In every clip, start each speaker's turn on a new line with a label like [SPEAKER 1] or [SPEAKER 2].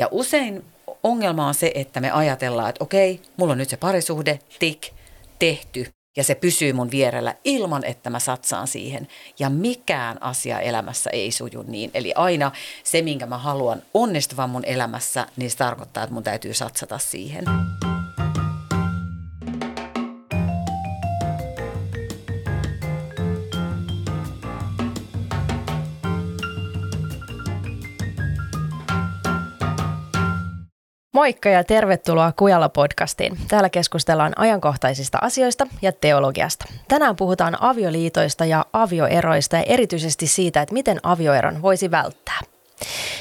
[SPEAKER 1] Ja usein ongelma on se, että me ajatellaan, että okei, mulla on nyt se parisuhde, tik, tehty, ja se pysyy mun vierellä ilman, että mä satsaan siihen. Ja mikään asia elämässä ei suju niin. Eli aina se, minkä mä haluan onnistuvan mun elämässä, niin se tarkoittaa, että mun täytyy satsata siihen.
[SPEAKER 2] Moikka ja tervetuloa Kujala-podcastiin. Täällä keskustellaan ajankohtaisista asioista ja teologiasta. Tänään puhutaan avioliitoista ja avioeroista ja erityisesti siitä, että miten avioeron voisi välttää.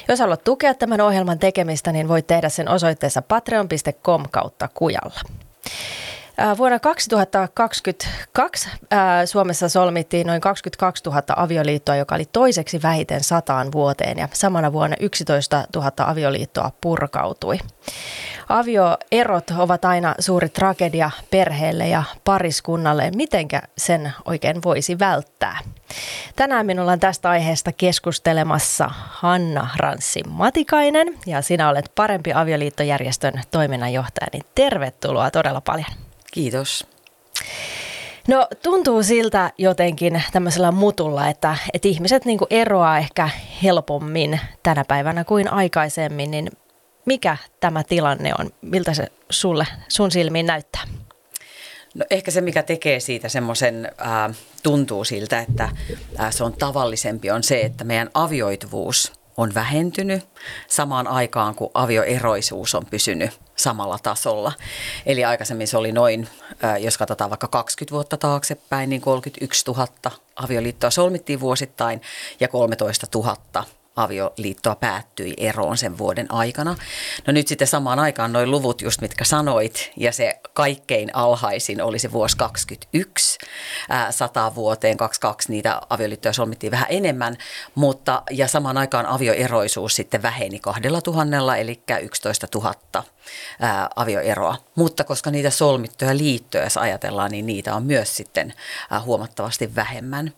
[SPEAKER 2] Jos haluat tukea tämän ohjelman tekemistä, niin voit tehdä sen osoitteessa patreon.com kautta kujalla. Vuonna 2022 Suomessa solmittiin noin 22 000 avioliittoa, joka oli toiseksi vähiten sataan vuoteen ja samana vuonna 11 000 avioliittoa purkautui. Avioerot ovat aina suuri tragedia perheelle ja pariskunnalle. Mitenkä sen oikein voisi välttää? Tänään minulla on tästä aiheesta keskustelemassa Hanna Ranssi Matikainen ja sinä olet Parempi avioliittojärjestön toiminnanjohtaja, niin tervetuloa todella paljon.
[SPEAKER 1] Kiitos.
[SPEAKER 2] No tuntuu siltä jotenkin tämmöisellä mutulla, että, että ihmiset niin eroaa ehkä helpommin tänä päivänä kuin aikaisemmin, niin mikä tämä tilanne on? Miltä se sulle, sun silmiin näyttää?
[SPEAKER 1] No ehkä se, mikä tekee siitä semmoisen, äh, tuntuu siltä, että äh, se on tavallisempi, on se, että meidän avioituvuus on vähentynyt samaan aikaan, kun avioeroisuus on pysynyt samalla tasolla. Eli aikaisemmin se oli noin, jos katsotaan vaikka 20 vuotta taaksepäin, niin 31 000 avioliittoa solmittiin vuosittain ja 13 000 avioliittoa päättyi eroon sen vuoden aikana. No nyt sitten samaan aikaan noin luvut just mitkä sanoit ja se kaikkein alhaisin oli se vuosi 21, sata vuoteen 22 niitä avioliittoja solmittiin vähän enemmän, mutta ja samaan aikaan avioeroisuus sitten väheni kahdella tuhannella eli 11 000 ää, avioeroa. Mutta koska niitä solmittuja liittoja, jos ajatellaan, niin niitä on myös sitten ää, huomattavasti vähemmän.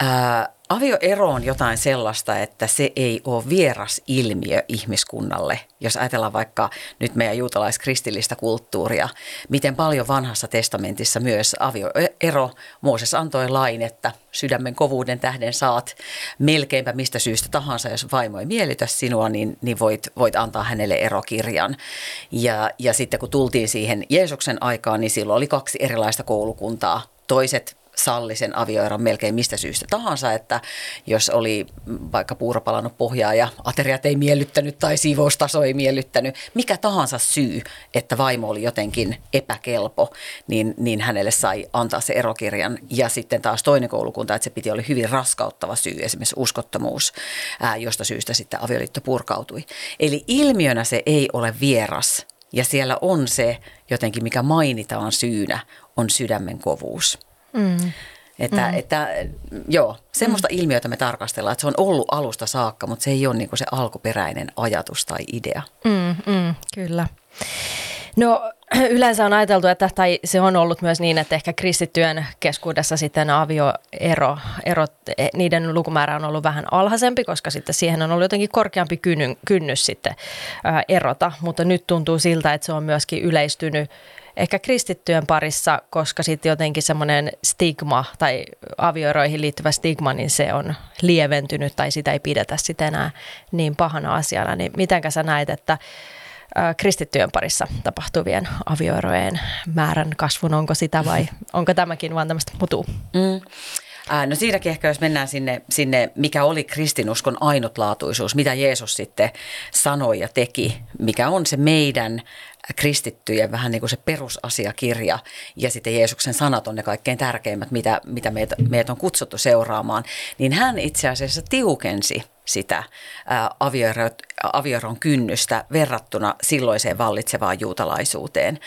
[SPEAKER 1] Ää, avioero on jotain sellaista, että se ei ole vieras ilmiö ihmiskunnalle. Jos ajatellaan vaikka nyt meidän juutalaiskristillistä kulttuuria, miten paljon vanhassa testamentissa myös avioero, Mooses antoi lain, että sydämen kovuuden tähden saat melkeinpä mistä syystä tahansa, jos vaimo ei miellytä sinua, niin, niin voit, voit antaa hänelle erokirjan. Ja, ja sitten kun tultiin siihen Jeesuksen aikaan, niin silloin oli kaksi erilaista koulukuntaa. Toiset salli sen avioeron melkein mistä syystä tahansa, että jos oli vaikka puuro palannut pohjaa ja ateriat ei miellyttänyt tai siivoustaso ei miellyttänyt, mikä tahansa syy, että vaimo oli jotenkin epäkelpo, niin, niin hänelle sai antaa se erokirjan. Ja sitten taas toinen koulukunta, että se piti olla hyvin raskauttava syy, esimerkiksi uskottomuus, ää, josta syystä sitten avioliitto purkautui. Eli ilmiönä se ei ole vieras ja siellä on se jotenkin, mikä mainitaan syynä, on sydämen kovuus. Mm. Että, mm. että joo, semmoista mm. ilmiötä me tarkastellaan, että se on ollut alusta saakka, mutta se ei ole niin se alkuperäinen ajatus tai idea.
[SPEAKER 2] Mm, mm, kyllä. No yleensä on ajateltu, että tai se on ollut myös niin, että ehkä kristittyjen keskuudessa sitten avioero, erot, e, niiden lukumäärä on ollut vähän alhaisempi, koska sitten siihen on ollut jotenkin korkeampi kynnys, kynnys sitten ää, erota, mutta nyt tuntuu siltä, että se on myöskin yleistynyt ehkä kristittyjen parissa, koska sitten jotenkin semmoinen stigma tai avioeroihin liittyvä stigma, niin se on lieventynyt tai sitä ei pidetä sitten enää niin pahana asiana. Niin mitenkä sä näet, että kristittyjen parissa tapahtuvien avioerojen määrän kasvun, onko sitä vai onko tämäkin vaan tämmöistä mutua? Mm.
[SPEAKER 1] No siinäkin ehkä, jos mennään sinne, sinne, mikä oli kristinuskon ainutlaatuisuus, mitä Jeesus sitten sanoi ja teki, mikä on se meidän kristittyjen vähän niin kuin se perusasiakirja ja sitten Jeesuksen sanat on ne kaikkein tärkeimmät, mitä, mitä meitä, meitä on kutsuttu seuraamaan, niin hän itse asiassa tiukensi sitä avioeron kynnystä verrattuna silloiseen vallitsevaan juutalaisuuteen.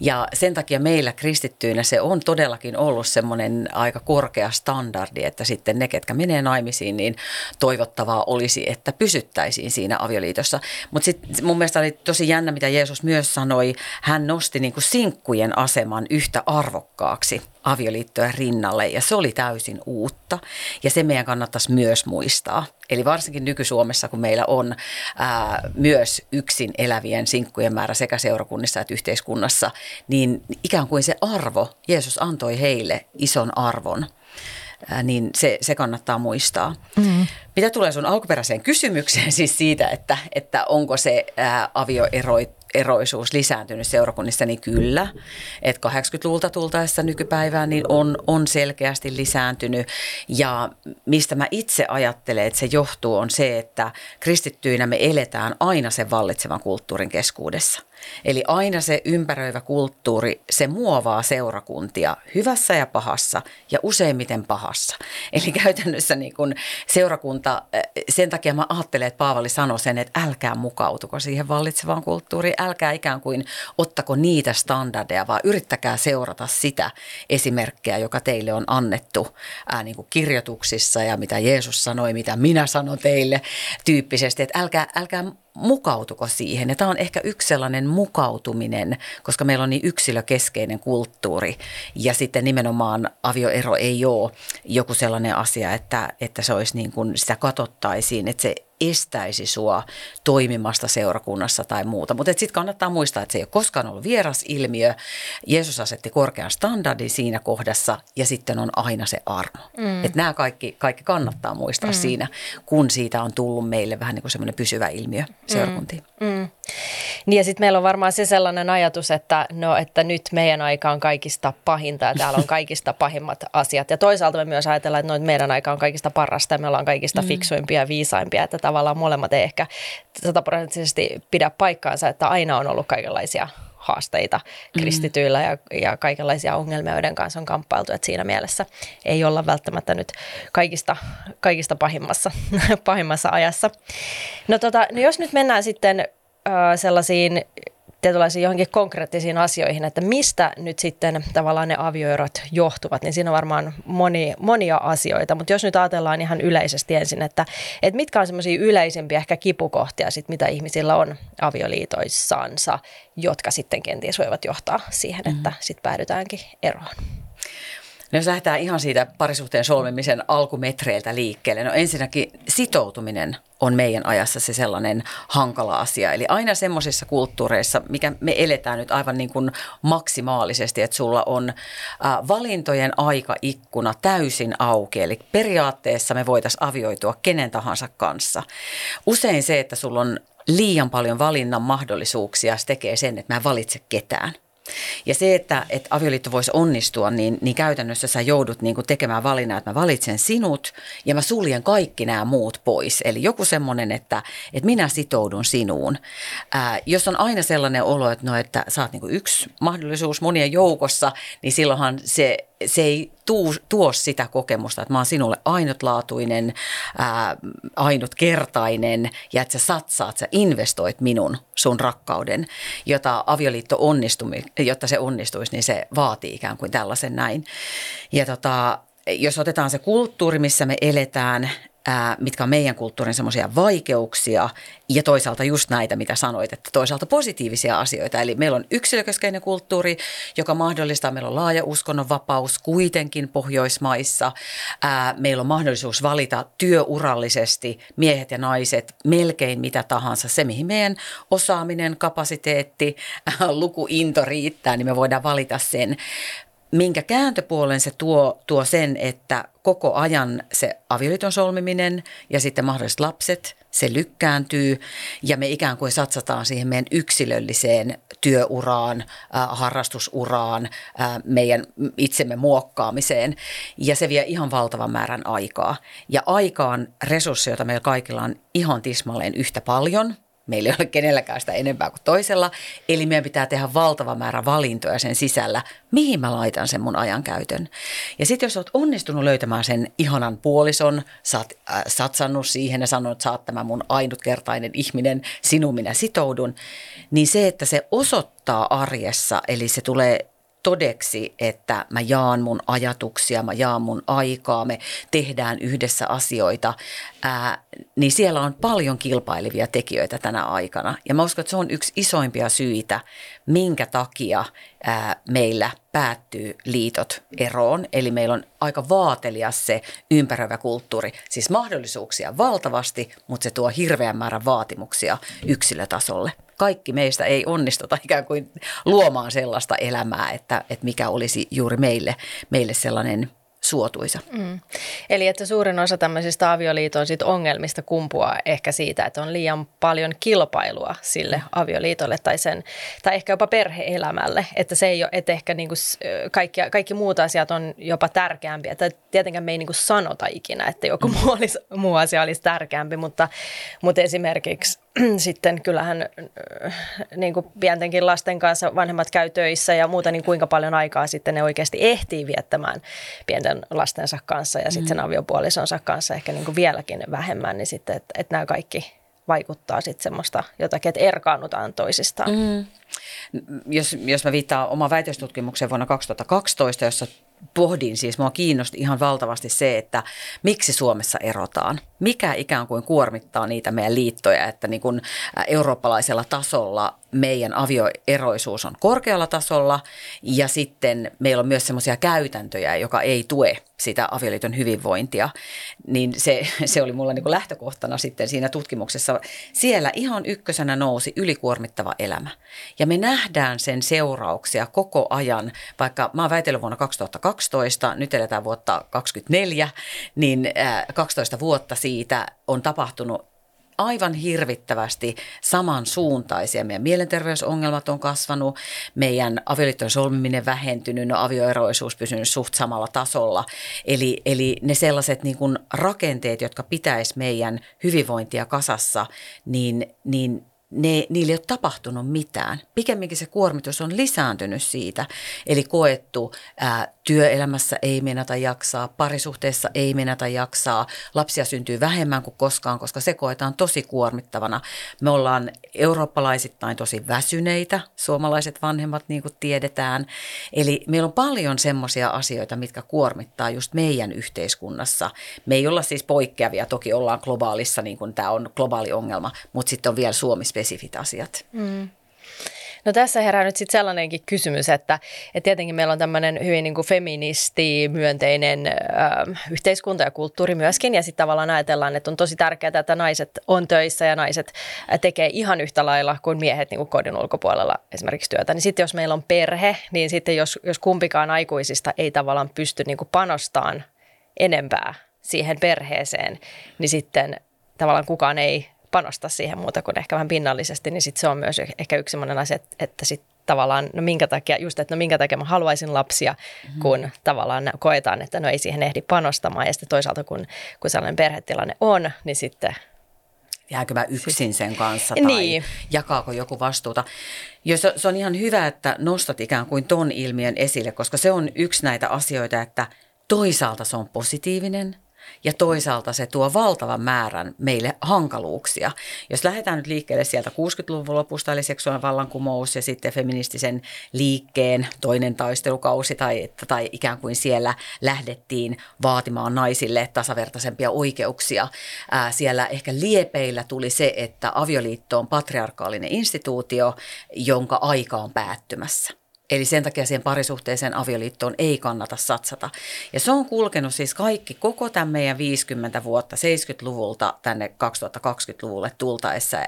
[SPEAKER 1] Ja sen takia meillä kristittyinä se on todellakin ollut semmoinen aika korkea standardi, että sitten ne, ketkä menee naimisiin, niin toivottavaa olisi, että pysyttäisiin siinä avioliitossa. Mutta sitten mun mielestä oli tosi jännä, mitä Jeesus myös sanoi. Hän nosti niin kuin sinkkujen aseman yhtä arvokkaaksi avioliittoja rinnalle ja se oli täysin uutta ja se meidän kannattaisi myös muistaa. Eli varsinkin nyky-Suomessa, kun meillä on ää, myös yksin elävien sinkkujen määrä sekä seurakunnissa että yhteiskunnassa, niin ikään kuin se arvo, Jeesus antoi heille ison arvon – niin se, se kannattaa muistaa. Mm. Mitä tulee sun alkuperäiseen kysymykseen siis siitä, että, että onko se ää, avioero eroisuus lisääntynyt seurakunnissa, niin kyllä. Että 80-luvulta tultaessa nykypäivään niin on, on selkeästi lisääntynyt. Ja mistä mä itse ajattelen, että se johtuu, on se, että kristittyinä me eletään aina sen vallitsevan kulttuurin keskuudessa. Eli aina se ympäröivä kulttuuri, se muovaa seurakuntia hyvässä ja pahassa ja useimmiten pahassa. Eli käytännössä niin kun seurakunta, eh, sen takia mä ajattelen, että Paavali sanoi sen, että älkää mukautuko siihen vallitsevaan kulttuuriin, älkää ikään kuin ottako niitä standardeja, vaan yrittäkää seurata sitä esimerkkiä, joka teille on annettu ää, niin kuin kirjoituksissa ja mitä Jeesus sanoi, mitä minä sanon teille tyyppisesti, että älkää, älkää mukautuko siihen. Ja tämä on ehkä yksi sellainen mukautuminen, koska meillä on niin yksilökeskeinen kulttuuri. Ja sitten nimenomaan avioero ei ole joku sellainen asia, että, että se olisi niin kuin sitä katsottaisiin, että se estäisi sua toimimasta seurakunnassa tai muuta. Mutta sitten kannattaa muistaa, että se ei ole koskaan ollut vieras ilmiö. Jeesus asetti korkean standardin siinä kohdassa ja sitten on aina se armo. Mm. Että nämä kaikki, kaikki kannattaa muistaa mm. siinä, kun siitä on tullut meille vähän niin kuin semmoinen pysyvä ilmiö seurakuntiin. Mm. Mm.
[SPEAKER 2] Niin ja sitten meillä on varmaan se sellainen ajatus, että, no, että nyt meidän aika on kaikista pahinta ja täällä on kaikista pahimmat asiat. Ja toisaalta me myös ajatellaan, että no, meidän aika on kaikista parasta ja me ollaan kaikista mm. fiksuimpia ja viisaimpia. Että tavallaan molemmat ei ehkä sataprosenttisesti pidä paikkaansa, että aina on ollut kaikenlaisia haasteita mm. kristityillä ja, ja kaikenlaisia ongelmia, joiden kanssa on kamppailtu. Että siinä mielessä ei olla välttämättä nyt kaikista, kaikista pahimmassa, pahimmassa ajassa. No, tota, no jos nyt mennään sitten äh, sellaisiin tietynlaisiin johonkin konkreettisiin asioihin, että mistä nyt sitten tavallaan ne avioerot johtuvat, niin siinä on varmaan moni, monia asioita. Mutta jos nyt ajatellaan ihan yleisesti ensin, että, että mitkä on semmoisia yleisempiä ehkä kipukohtia, sit, mitä ihmisillä on avioliitoissansa, jotka sitten kenties voivat johtaa siihen, että mm-hmm. sitten päädytäänkin eroon.
[SPEAKER 1] No jos lähdetään ihan siitä parisuhteen solmimisen alkumetreiltä liikkeelle, no ensinnäkin sitoutuminen on meidän ajassa se sellainen hankala asia. Eli aina semmoisissa kulttuureissa, mikä me eletään nyt aivan niin kuin maksimaalisesti, että sulla on valintojen aikaikkuna täysin auki. Eli periaatteessa me voitaisiin avioitua kenen tahansa kanssa. Usein se, että sulla on liian paljon valinnan mahdollisuuksia, se tekee sen, että mä en valitse ketään – ja se, että, että avioliitto voisi onnistua, niin, niin käytännössä sä joudut niin kuin tekemään valinnan, että mä valitsen sinut ja mä suljen kaikki nämä muut pois. Eli joku semmoinen, että, että minä sitoudun sinuun. Ää, jos on aina sellainen olo, että, no, että sä oot niin kuin yksi mahdollisuus monien joukossa, niin silloinhan se se ei tuu, tuo sitä kokemusta, että mä oon sinulle ainutlaatuinen, ää, ainutkertainen ja että sä satsaat, sä investoit minun, sun rakkauden, jota avioliitto onnistumi, jotta se onnistuisi, niin se vaatii ikään kuin tällaisen näin. Ja tota, jos otetaan se kulttuuri, missä me eletään, mitkä on meidän kulttuurin semmoisia vaikeuksia ja toisaalta just näitä, mitä sanoit, että toisaalta positiivisia asioita. Eli meillä on yksilökeskeinen kulttuuri, joka mahdollistaa, meillä on laaja uskonnonvapaus kuitenkin Pohjoismaissa. Meillä on mahdollisuus valita työurallisesti miehet ja naiset melkein mitä tahansa. Se, mihin meidän osaaminen, kapasiteetti, lukuinto riittää, niin me voidaan valita sen minkä kääntöpuolen se tuo, tuo sen, että koko ajan se avioliiton solmiminen ja sitten mahdolliset lapset, se lykkääntyy ja me ikään kuin satsataan siihen meidän yksilölliseen työuraan, äh, harrastusuraan, äh, meidän itsemme muokkaamiseen ja se vie ihan valtavan määrän aikaa. Ja aika on resurssi, jota meillä kaikilla on ihan tismalleen yhtä paljon – Meillä ei ole kenelläkään sitä enempää kuin toisella. Eli meidän pitää tehdä valtava määrä valintoja sen sisällä, mihin mä laitan sen mun ajankäytön. Ja sitten jos oot onnistunut löytämään sen ihanan puolison, sä oot äh, satsannut siihen ja sanonut, että sä oot tämä mun ainutkertainen ihminen, sinun minä sitoudun, niin se, että se osoittaa arjessa, eli se tulee todeksi, että mä jaan mun ajatuksia, mä jaan mun aikaa, me tehdään yhdessä asioita, ää, niin siellä on paljon kilpailevia tekijöitä tänä aikana. Ja mä uskon, että se on yksi isoimpia syitä, minkä takia ää, meillä päättyy liitot eroon. Eli meillä on aika vaatelias se ympäröivä kulttuuri. Siis mahdollisuuksia valtavasti, mutta se tuo hirveän määrän vaatimuksia yksilötasolle kaikki meistä ei onnistuta ikään kuin luomaan sellaista elämää, että, että mikä olisi juuri meille, meille sellainen suotuisa. Mm.
[SPEAKER 2] Eli että suurin osa tämmöisistä avioliiton sit ongelmista kumpuaa ehkä siitä, että on liian paljon kilpailua sille avioliitolle tai, sen, tai ehkä jopa perheelämälle. Että se ei ole, että ehkä niinku kaikki, kaikki muut asiat on jopa tärkeämpiä. Että tietenkään me ei niinku sanota ikinä, että joku muu, olisi, muu asia olisi tärkeämpi, mutta, mutta esimerkiksi sitten kyllähän äh, niin kuin pientenkin lasten kanssa vanhemmat käy töissä ja muuta, niin kuinka paljon aikaa sitten ne oikeasti ehtii viettämään pienten lastensa kanssa ja sitten sen mm. aviopuolisonsa kanssa ehkä niin kuin vieläkin vähemmän, niin sitten, että, että nämä kaikki vaikuttaa sitten semmoista jotakin, että erkaannutaan toisistaan. Mm.
[SPEAKER 1] Jos, jos mä viittaan oma väitöstutkimukseen vuonna 2012, jossa pohdin, siis mua kiinnosti ihan valtavasti se, että miksi Suomessa erotaan. Mikä ikään kuin kuormittaa niitä meidän liittoja, että niin kuin eurooppalaisella tasolla meidän avioeroisuus on korkealla tasolla ja sitten meillä on myös semmoisia käytäntöjä, joka ei tue sitä avioliiton hyvinvointia, niin se, se oli mulla niin kuin lähtökohtana sitten siinä tutkimuksessa. Siellä ihan ykkösenä nousi ylikuormittava elämä. Ja me nähdään sen seurauksia koko ajan, vaikka mä oon väitellyt vuonna 2012, nyt eletään vuotta 2024, niin 12 vuotta siitä on tapahtunut aivan hirvittävästi samansuuntaisia. Meidän mielenterveysongelmat on kasvanut, meidän avioliittojen solmiminen vähentynyt, no avioeroisuus pysynyt suht samalla tasolla. Eli, eli ne sellaiset niin kuin rakenteet, jotka pitäisi meidän hyvinvointia kasassa, niin, niin ne, niille ei ole tapahtunut mitään. Pikemminkin se kuormitus on lisääntynyt siitä. Eli koettu ää, työelämässä ei menata jaksaa, parisuhteessa ei menata jaksaa, lapsia syntyy vähemmän kuin koskaan, koska se koetaan tosi kuormittavana. Me ollaan eurooppalaisittain tosi väsyneitä, suomalaiset vanhemmat niin kuin tiedetään. Eli meillä on paljon semmoisia asioita, mitkä kuormittaa just meidän yhteiskunnassa. Me ei olla siis poikkeavia, toki ollaan globaalissa, niin kuin tämä on globaali ongelma, mutta sitten on vielä Suomi-spesifit asiat. Mm.
[SPEAKER 2] No tässä herää nyt sitten sellainenkin kysymys, että, että tietenkin meillä on tämmöinen hyvin niin kuin feministi, myönteinen ö, yhteiskunta ja kulttuuri myöskin. Ja sitten tavallaan ajatellaan, että on tosi tärkeää, että naiset on töissä ja naiset tekee ihan yhtä lailla kuin miehet niin kuin kodin ulkopuolella esimerkiksi työtä. Niin sitten jos meillä on perhe, niin sitten jos, jos kumpikaan aikuisista ei tavallaan pysty niin kuin panostamaan enempää siihen perheeseen, niin sitten tavallaan kukaan ei panosta siihen muuta kuin ehkä vähän pinnallisesti, niin sitten se on myös ehkä yksi sellainen asia, että, että sitten tavallaan, no minkä takia, just että no minkä takia mä haluaisin lapsia, mm-hmm. kun tavallaan koetaan, että no ei siihen ehdi panostamaan. Ja sitten toisaalta, kun, kun sellainen perhetilanne on, niin sitten
[SPEAKER 1] jääkö mä yksin sen kanssa tai niin. jakaako joku vastuuta. Jos se on ihan hyvä, että nostat ikään kuin ton ilmiön esille, koska se on yksi näitä asioita, että toisaalta se on positiivinen – ja toisaalta se tuo valtavan määrän meille hankaluuksia. Jos lähdetään nyt liikkeelle sieltä 60-luvun lopusta, eli seksuaalinen vallankumous ja sitten feministisen liikkeen toinen taistelukausi tai, tai ikään kuin siellä lähdettiin vaatimaan naisille tasavertaisempia oikeuksia. Ää, siellä ehkä liepeillä tuli se, että avioliitto on patriarkaalinen instituutio, jonka aika on päättymässä. Eli sen takia siihen parisuhteeseen avioliittoon ei kannata satsata. Ja se on kulkenut siis kaikki, koko tämän meidän 50 vuotta 70-luvulta tänne 2020-luvulle tultaessa.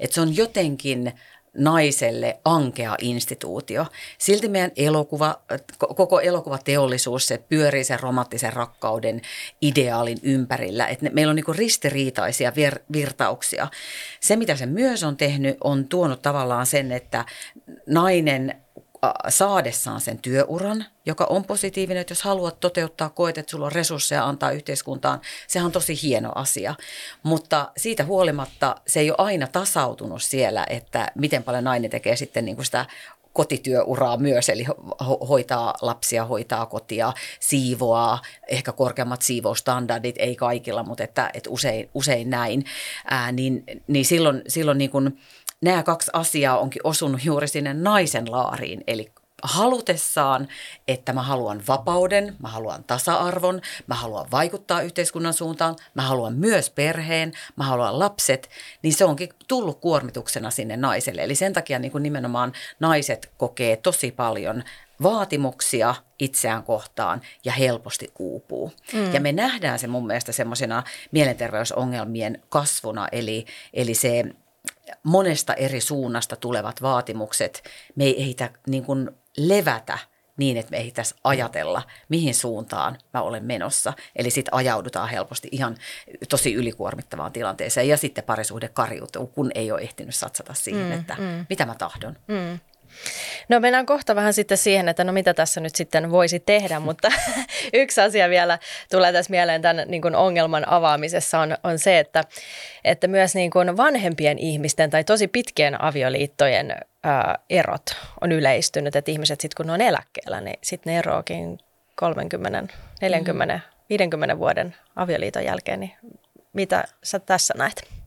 [SPEAKER 1] Että se on jotenkin naiselle ankea instituutio. Silti meidän elokuva, koko elokuvateollisuus, se pyörii sen romanttisen rakkauden ideaalin ympärillä. Että ne, meillä on niin ristiriitaisia vir, virtauksia. Se, mitä se myös on tehnyt, on tuonut tavallaan sen, että nainen saadessaan sen työuran, joka on positiivinen, että jos haluat toteuttaa, koet, että sulla on resursseja antaa yhteiskuntaan, sehän on tosi hieno asia. Mutta siitä huolimatta se ei ole aina tasautunut siellä, että miten paljon nainen tekee sitten niin kuin sitä kotityöuraa myös, eli hoitaa lapsia, hoitaa kotia, siivoaa, ehkä korkeammat siivoustandardit, ei kaikilla, mutta että, että usein, usein näin, ää, niin, niin silloin, silloin niin kuin, nämä kaksi asiaa onkin osunut juuri sinne naisen laariin, eli halutessaan, että mä haluan vapauden, mä haluan tasa-arvon, mä haluan vaikuttaa yhteiskunnan suuntaan, mä haluan myös perheen, mä haluan lapset, niin se onkin tullut kuormituksena sinne naiselle. Eli sen takia niin kuin nimenomaan naiset kokee tosi paljon vaatimuksia itseään kohtaan ja helposti uupuu. Mm. Ja me nähdään se mun mielestä semmoisena mielenterveysongelmien kasvuna, eli, eli se monesta eri suunnasta tulevat vaatimukset, me ei ehditä niin kuin levätä niin, että me ehdittäisiin ajatella, mihin suuntaan mä olen menossa. Eli sitten ajaudutaan helposti ihan tosi ylikuormittavaan tilanteeseen ja sitten parisuhde kariutuu, kun ei ole ehtinyt satsata siihen, mm, että mm. mitä mä tahdon. Mm.
[SPEAKER 2] No mennään kohta vähän sitten siihen, että no mitä tässä nyt sitten voisi tehdä, mutta yksi asia vielä tulee tässä mieleen tämän niin kuin ongelman avaamisessa on, on se, että, että myös niin kuin vanhempien ihmisten tai tosi pitkien avioliittojen ää, erot on yleistynyt, että ihmiset sitten kun ne on eläkkeellä, niin sitten ne eroakin 30, 40, mm. 50 vuoden avioliiton jälkeen, niin mitä sä tässä näet?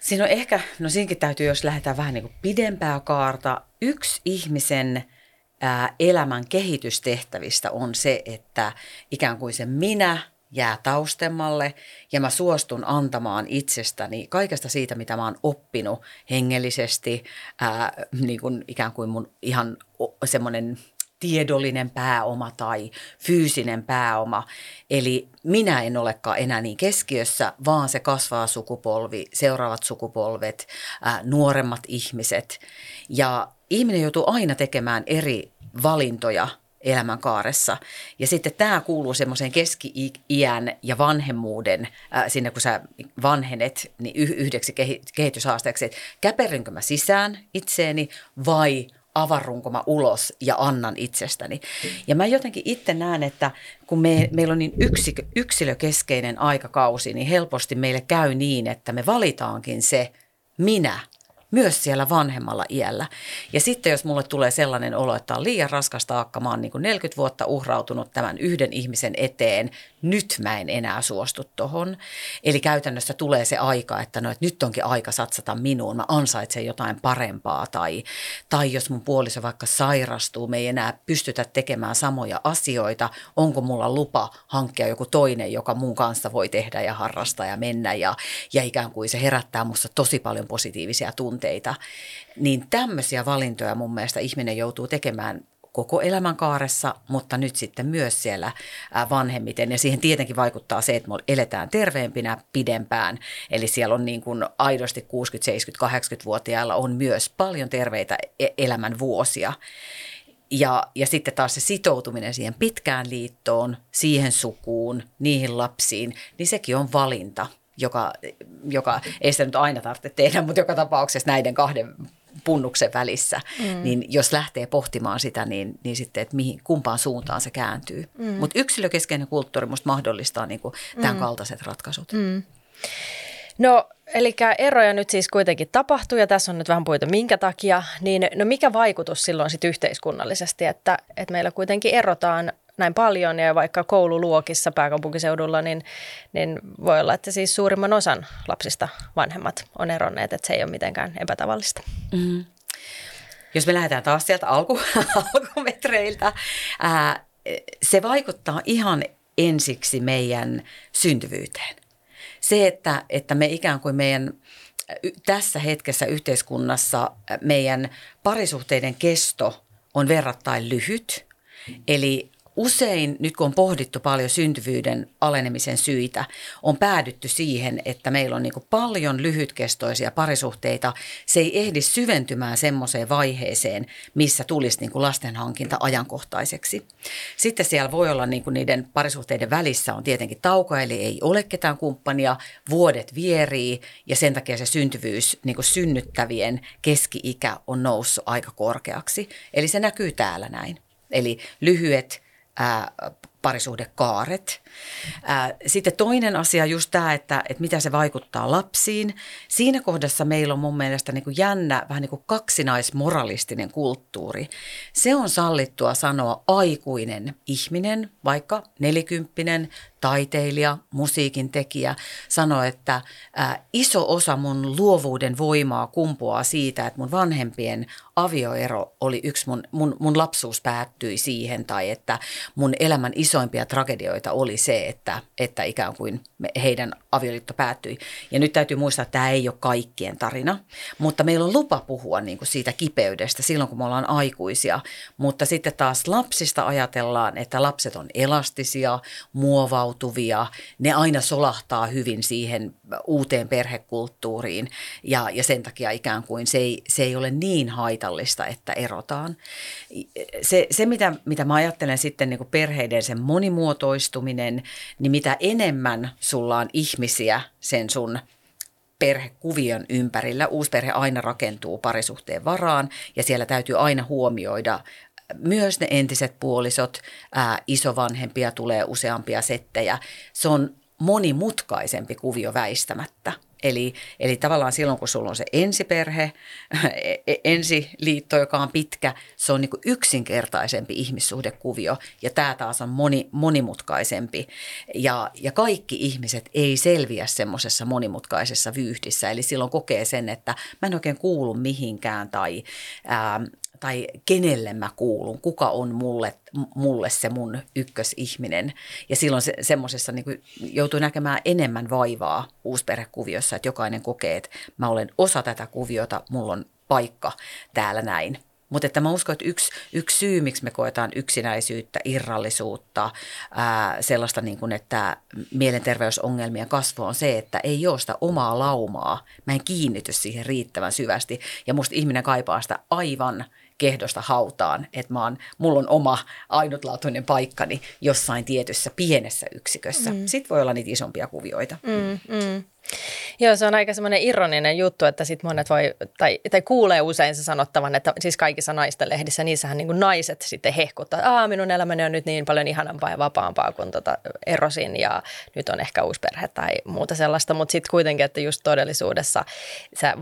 [SPEAKER 1] Siinä on ehkä, no siinkin täytyy, jos lähdetään vähän niin kuin pidempää kaarta, yksi ihmisen ää, elämän kehitystehtävistä on se, että ikään kuin se minä jää taustemmalle ja mä suostun antamaan itsestäni kaikesta siitä, mitä mä oon oppinut hengellisesti, ää, niin kuin ikään kuin mun ihan semmoinen tiedollinen pääoma tai fyysinen pääoma. Eli minä en olekaan enää niin keskiössä, vaan se kasvaa sukupolvi, seuraavat sukupolvet, ää, nuoremmat ihmiset. Ja ihminen joutuu aina tekemään eri valintoja elämänkaaressa. Ja sitten tämä kuuluu semmoiseen keski-iän ja vanhemmuuden, ää, sinne kun sä vanhenet, niin yhdeksi kehityshaasteeksi, että käperrynkö mä sisään itseeni vai – avarrunko mä ulos ja annan itsestäni. Ja mä jotenkin itse näen, että kun me, meillä on niin yksi, yksilökeskeinen aikakausi, niin helposti meille käy niin, että me valitaankin se minä – myös siellä vanhemmalla iällä. Ja sitten jos mulle tulee sellainen olo, että on liian raskasta taakka, mä oon niin 40 vuotta uhrautunut tämän yhden ihmisen eteen, nyt mä en enää suostu tohon. Eli käytännössä tulee se aika, että, no, että nyt onkin aika satsata minuun, mä ansaitsen jotain parempaa. Tai, tai jos mun puoliso vaikka sairastuu, me ei enää pystytä tekemään samoja asioita, onko mulla lupa hankkia joku toinen, joka mun kanssa voi tehdä ja harrastaa ja mennä. Ja, ja ikään kuin se herättää musta tosi paljon positiivisia tunteita tunteita, niin tämmöisiä valintoja mun mielestä ihminen joutuu tekemään koko elämänkaaressa, mutta nyt sitten myös siellä vanhemmiten. Ja siihen tietenkin vaikuttaa se, että me eletään terveempinä pidempään. Eli siellä on niin kuin aidosti 60, 70, 80-vuotiailla on myös paljon terveitä e-, elämän vuosia. Ja, ja sitten taas se sitoutuminen siihen pitkään liittoon, siihen sukuun, niihin lapsiin, niin sekin on valinta – joka, joka ei sitä nyt aina tarvitse tehdä, mutta joka tapauksessa näiden kahden punnuksen välissä, mm. niin jos lähtee pohtimaan sitä, niin, niin sitten, että mihin, kumpaan suuntaan se kääntyy. Mm. Mutta yksilökeskeinen kulttuuri musta mahdollistaa niin kuin tämän mm. kaltaiset ratkaisut. Mm.
[SPEAKER 2] No, eli eroja nyt siis kuitenkin tapahtuu ja tässä on nyt vähän puhuttu minkä takia, niin no mikä vaikutus silloin sitten yhteiskunnallisesti, että, että meillä kuitenkin erotaan näin paljon ja vaikka koululuokissa pääkaupunkiseudulla, niin, niin voi olla, että siis suurimman osan lapsista vanhemmat on eronneet, että se ei ole mitenkään epätavallista. Mm.
[SPEAKER 1] Jos me lähdetään taas sieltä alku, alkumetreiltä, ää, se vaikuttaa ihan ensiksi meidän syntyvyyteen. Se, että, että me ikään kuin meidän tässä hetkessä yhteiskunnassa meidän parisuhteiden kesto on verrattain lyhyt. Eli usein, nyt kun on pohdittu paljon syntyvyyden alenemisen syitä, on päädytty siihen, että meillä on niin paljon lyhytkestoisia parisuhteita. Se ei ehdi syventymään semmoiseen vaiheeseen, missä tulisi niin lastenhankinta ajankohtaiseksi. Sitten siellä voi olla niin niiden parisuhteiden välissä on tietenkin tauko, eli ei ole ketään kumppania, vuodet vierii ja sen takia se syntyvyys, niin synnyttävien keski-ikä on noussut aika korkeaksi. Eli se näkyy täällä näin. Eli lyhyet ää, parisuhdekaaret. Ää, sitten toinen asia just tämä, että, että mitä se vaikuttaa lapsiin. Siinä kohdassa meillä on mun mielestä niin kuin jännä, vähän niin kuin kaksinaismoralistinen kulttuuri. Se on sallittua sanoa aikuinen ihminen, vaikka nelikymppinen taiteilija, musiikin tekijä, sanoi, että ää, iso osa mun luovuuden voimaa kumpuaa siitä, että mun vanhempien avioero oli yksi, mun, mun, mun lapsuus päättyi siihen, tai että mun elämän isoimpia tragedioita oli se, että, että ikään kuin heidän avioliitto päättyi. Ja nyt täytyy muistaa, että tämä ei ole kaikkien tarina, mutta meillä on lupa puhua niin kuin siitä kipeydestä silloin, kun me ollaan aikuisia. Mutta sitten taas lapsista ajatellaan, että lapset on elastisia, muovautuvia, ne aina solahtaa hyvin siihen uuteen perhekulttuuriin ja, ja sen takia ikään kuin se ei, se ei ole niin haitallista, että erotaan. Se, se mitä, mitä mä ajattelen sitten niin kuin perheiden sen monimuotoistuminen, niin mitä enemmän sulla on ihmisiä sen sun perhekuvion ympärillä. Uusi perhe aina rakentuu parisuhteen varaan ja siellä täytyy aina huomioida myös ne entiset puolisot, ää, isovanhempia tulee useampia settejä. Se on monimutkaisempi kuvio väistämättä. Eli, eli tavallaan silloin, kun sulla on se ensiperhe, e, e, ensiliitto, joka on pitkä, se on niin kuin yksinkertaisempi ihmissuhdekuvio ja tämä taas on moni, monimutkaisempi. Ja, ja kaikki ihmiset ei selviä semmoisessa monimutkaisessa vyyhdissä, eli silloin kokee sen, että mä en oikein kuulu mihinkään tai ää, tai kenelle mä kuulun, kuka on mulle, mulle se mun ykkösihminen. Ja silloin se, semmoisessa niin joutuu näkemään enemmän vaivaa uusperhekuviossa, että jokainen kokee, että mä olen osa tätä kuviota, mulla on paikka täällä näin. Mutta että mä uskon, että yksi, yksi syy, miksi me koetaan yksinäisyyttä, irrallisuutta, ää, sellaista niin kuin, että mielenterveysongelmien kasvu on se, että ei ole sitä omaa laumaa. Mä en kiinnity siihen riittävän syvästi. Ja musta ihminen kaipaa sitä aivan kehdosta hautaan, että mä oon, mulla on oma ainutlaatuinen paikkani jossain tietyssä pienessä yksikössä. Mm. Sitten voi olla niitä isompia kuvioita. Mm, mm.
[SPEAKER 2] Joo, se on aika semmoinen ironinen juttu, että sit monet voi, tai, tai kuulee usein se sanottavan, että siis kaikissa naisten lehdissä, niissähän niin kuin naiset sitten hehkuttaa, että minun elämäni on nyt niin paljon ihanampaa ja vapaampaa, kun tota erosin ja nyt on ehkä uusi perhe tai muuta sellaista, mutta sitten kuitenkin, että just todellisuudessa sä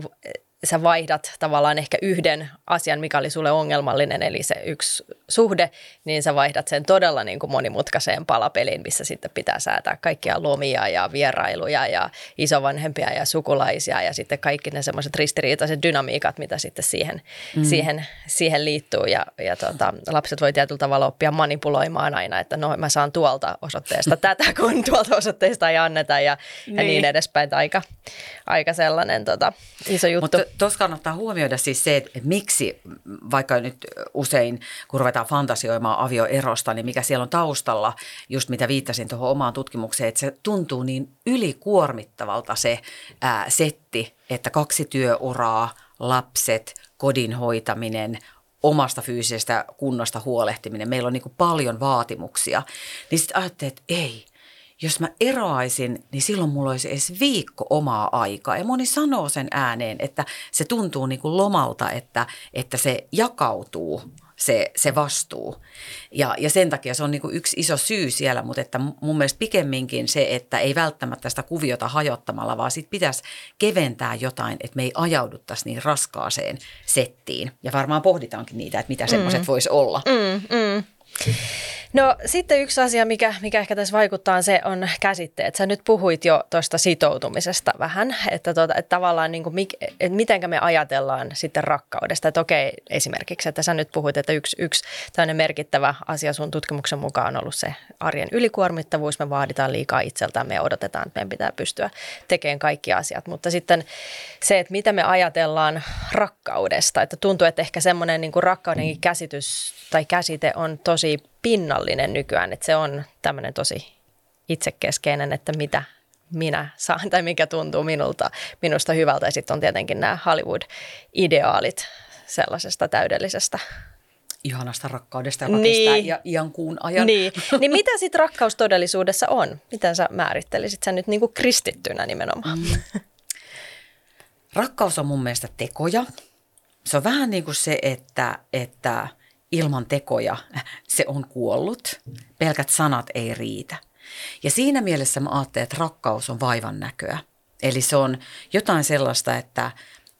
[SPEAKER 2] sä vaihdat tavallaan ehkä yhden asian, mikä oli sulle ongelmallinen, eli se yksi suhde, niin sä vaihdat sen todella niin kuin monimutkaiseen palapeliin, missä sitten pitää säätää kaikkia lomia ja vierailuja ja isovanhempia ja sukulaisia ja sitten kaikki ne semmoiset ristiriitaiset dynamiikat, mitä sitten siihen, mm. siihen, siihen liittyy. Ja, ja tota, lapset voi tietyllä tavalla oppia manipuloimaan aina, että no mä saan tuolta osoitteesta tätä, kun tuolta osoitteesta ei anneta ja niin, ja niin edespäin. Aika, aika sellainen tota, iso juttu.
[SPEAKER 1] Mutta tuossa kannattaa huomioida siis se, että miksi vaikka nyt usein, kun ruvetaan fantasioimaan avioerosta, niin mikä siellä on taustalla, just mitä viittasin tuohon omaan tutkimukseen, että se tuntuu niin ylikuormittavalta se ää, setti, että kaksi työuraa, lapset, kodin hoitaminen, omasta fyysisestä kunnosta huolehtiminen, meillä on niin paljon vaatimuksia, niin sitten ajattelee, että ei, jos mä eroaisin, niin silloin mulla olisi edes viikko omaa aikaa. Ja moni sanoo sen ääneen, että se tuntuu niin kuin lomalta, että, että se jakautuu se, se vastuu. Ja, ja sen takia se on niin kuin yksi iso syy siellä, mutta että mun mielestä pikemminkin se, että ei välttämättä sitä kuviota hajottamalla, vaan sitten pitäisi keventää jotain, että me ei ajauduttaisi niin raskaaseen settiin. Ja varmaan pohditaankin niitä, että mitä semmoiset mm. voisi olla. Mm, mm.
[SPEAKER 2] No sitten yksi asia, mikä, mikä ehkä tässä vaikuttaa, on se on käsitteet. Sä nyt puhuit jo tuosta sitoutumisesta vähän, että, tuota, että tavallaan niin kuin, että mitenkä me ajatellaan sitten rakkaudesta. Että okei, esimerkiksi, että sä nyt puhuit, että yksi, yksi tämmöinen merkittävä asia sun tutkimuksen mukaan on ollut se arjen ylikuormittavuus. Me vaaditaan liikaa itseltämme ja odotetaan, että meidän pitää pystyä tekemään kaikki asiat. Mutta sitten se, että mitä me ajatellaan rakkaudesta, että tuntuu, että ehkä semmoinen niin kuin rakkaudenkin käsitys tai käsite on tosi pinnallinen nykyään, että se on tämmöinen tosi itsekeskeinen, että mitä minä saan tai mikä tuntuu minulta, minusta hyvältä. Ja sitten on tietenkin nämä Hollywood-ideaalit sellaisesta täydellisestä
[SPEAKER 1] ihanasta rakkaudesta, joka niin. kestää ian kuun ajan.
[SPEAKER 2] Niin, niin mitä sitten rakkaus todellisuudessa on? Miten sä määrittelisit sen nyt niin kuin kristittynä nimenomaan? Mm.
[SPEAKER 1] Rakkaus on mun mielestä tekoja. Se on vähän niin kuin se, että, että – ilman tekoja se on kuollut. Pelkät sanat ei riitä. Ja siinä mielessä mä ajattelen, että rakkaus on vaivan näköä. Eli se on jotain sellaista, että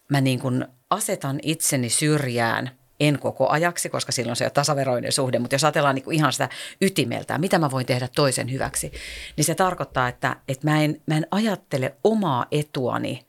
[SPEAKER 1] mä niin kuin asetan itseni syrjään en koko ajaksi, koska silloin se on tasaveroinen suhde, mutta jos ajatellaan niin kuin ihan sitä ytimeltä, mitä mä voin tehdä toisen hyväksi, niin se tarkoittaa, että, että mä, en, mä en ajattele omaa etuani,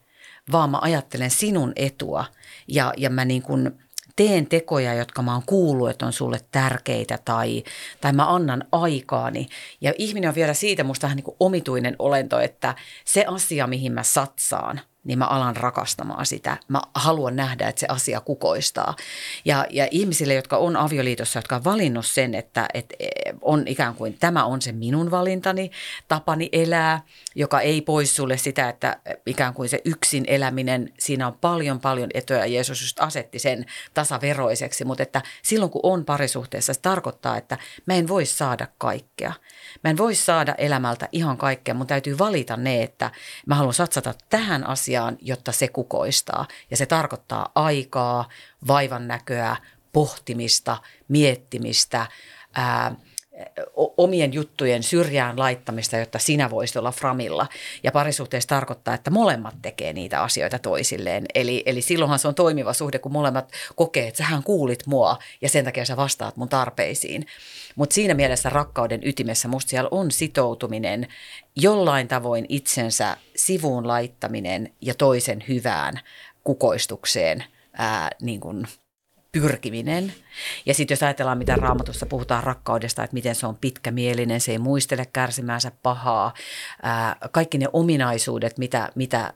[SPEAKER 1] vaan mä ajattelen sinun etua ja, ja mä niin kuin teen tekoja, jotka mä oon kuullut, että on sulle tärkeitä tai, tai mä annan aikaani. Ja ihminen on vielä siitä musta vähän niin kuin omituinen olento, että se asia, mihin mä satsaan – niin mä alan rakastamaan sitä. Mä haluan nähdä, että se asia kukoistaa. Ja, ja ihmisille, jotka on avioliitossa, jotka on valinnut sen, että, että on ikään kuin tämä on se minun valintani, tapani elää, joka ei pois sulle sitä, että ikään kuin se yksin eläminen, siinä on paljon paljon etuja. Jeesus just asetti sen tasaveroiseksi, mutta että silloin kun on parisuhteessa, se tarkoittaa, että mä en voi saada kaikkea. Mä en voi saada elämältä ihan kaikkea, mun täytyy valita ne, että mä haluan satsata tähän asiaan, jotta se kukoistaa. Ja se tarkoittaa aikaa, vaivan näköä, pohtimista, miettimistä, ää, omien juttujen syrjään laittamista, jotta sinä voisit olla framilla. Ja parisuhteessa tarkoittaa, että molemmat tekee niitä asioita toisilleen. Eli, eli silloinhan se on toimiva suhde, kun molemmat kokee, että sähän kuulit mua ja sen takia sä vastaat mun tarpeisiin. Mutta siinä mielessä rakkauden ytimessä musta siellä on sitoutuminen, jollain tavoin itsensä sivuun laittaminen ja toisen hyvään kukoistukseen ää, niin kuin pyrkiminen. Ja sitten jos ajatellaan, mitä raamatussa puhutaan rakkaudesta, että miten se on pitkämielinen, se ei muistele kärsimäänsä pahaa, ää, kaikki ne ominaisuudet, mitä, mitä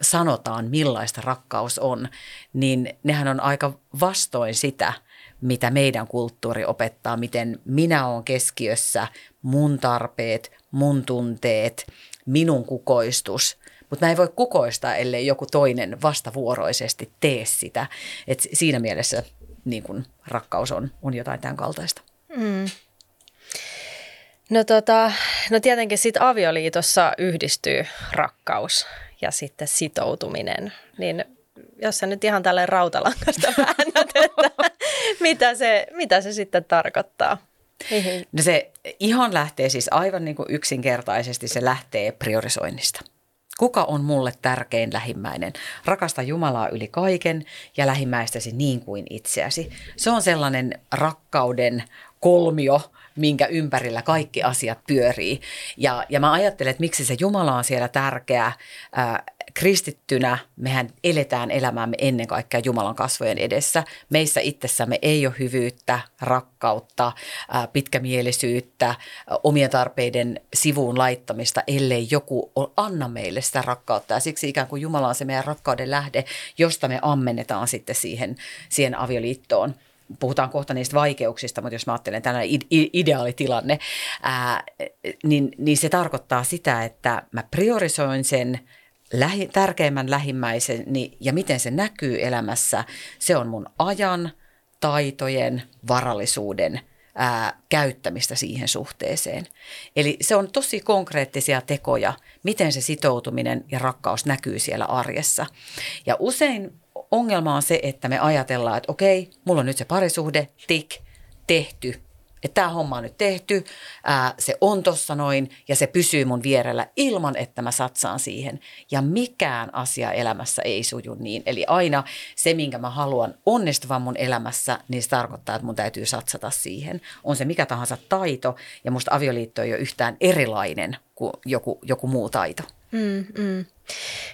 [SPEAKER 1] sanotaan, millaista rakkaus on, niin nehän on aika vastoin sitä, mitä meidän kulttuuri opettaa, miten minä olen keskiössä, mun tarpeet, mun tunteet, minun kukoistus. Mutta mä ei voi kukoistaa, ellei joku toinen vastavuoroisesti tee sitä. Et siinä mielessä niin kun rakkaus on, on jotain tämän kaltaista. Mm.
[SPEAKER 2] No, tota, no tietenkin sitten avioliitossa yhdistyy rakkaus ja sitten sitoutuminen. Niin jos sä nyt ihan tälle rautalangasta väännät, että mitä se, mitä se sitten tarkoittaa?
[SPEAKER 1] No se ihan lähtee siis aivan niin kuin yksinkertaisesti, se lähtee priorisoinnista. Kuka on mulle tärkein lähimmäinen? Rakasta Jumalaa yli kaiken ja lähimmäistäsi niin kuin itseäsi. Se on sellainen rakkauden kolmio, minkä ympärillä kaikki asiat pyörii. Ja, ja mä ajattelen, että miksi se Jumala on siellä tärkeä. Ää, kristittynä mehän eletään elämäämme ennen kaikkea Jumalan kasvojen edessä. Meissä itsessämme ei ole hyvyyttä, rakkautta, pitkämielisyyttä, omien tarpeiden sivuun laittamista, ellei joku anna meille sitä rakkautta. Ja siksi ikään kuin Jumala on se meidän rakkauden lähde, josta me ammennetaan sitten siihen, siihen avioliittoon puhutaan kohta niistä vaikeuksista, mutta jos mä ajattelen tällainen ideaalitilanne, ää, niin, niin se tarkoittaa sitä, että mä priorisoin sen lähi, tärkeimmän lähimmäisen niin, ja miten se näkyy elämässä, se on mun ajan, taitojen, varallisuuden ää, käyttämistä siihen suhteeseen. Eli se on tosi konkreettisia tekoja, miten se sitoutuminen ja rakkaus näkyy siellä arjessa. Ja usein ongelma on se, että me ajatellaan, että okei, mulla on nyt se parisuhde, tik, tehty, että tämä homma on nyt tehty, ää, se on tossa noin ja se pysyy mun vierellä ilman, että mä satsaan siihen. Ja mikään asia elämässä ei suju niin. Eli aina se, minkä mä haluan onnistuvan mun elämässä, niin se tarkoittaa, että mun täytyy satsata siihen. On se mikä tahansa taito ja musta avioliitto ei ole yhtään erilainen kuin joku, joku muu taito. Mm,
[SPEAKER 2] mm.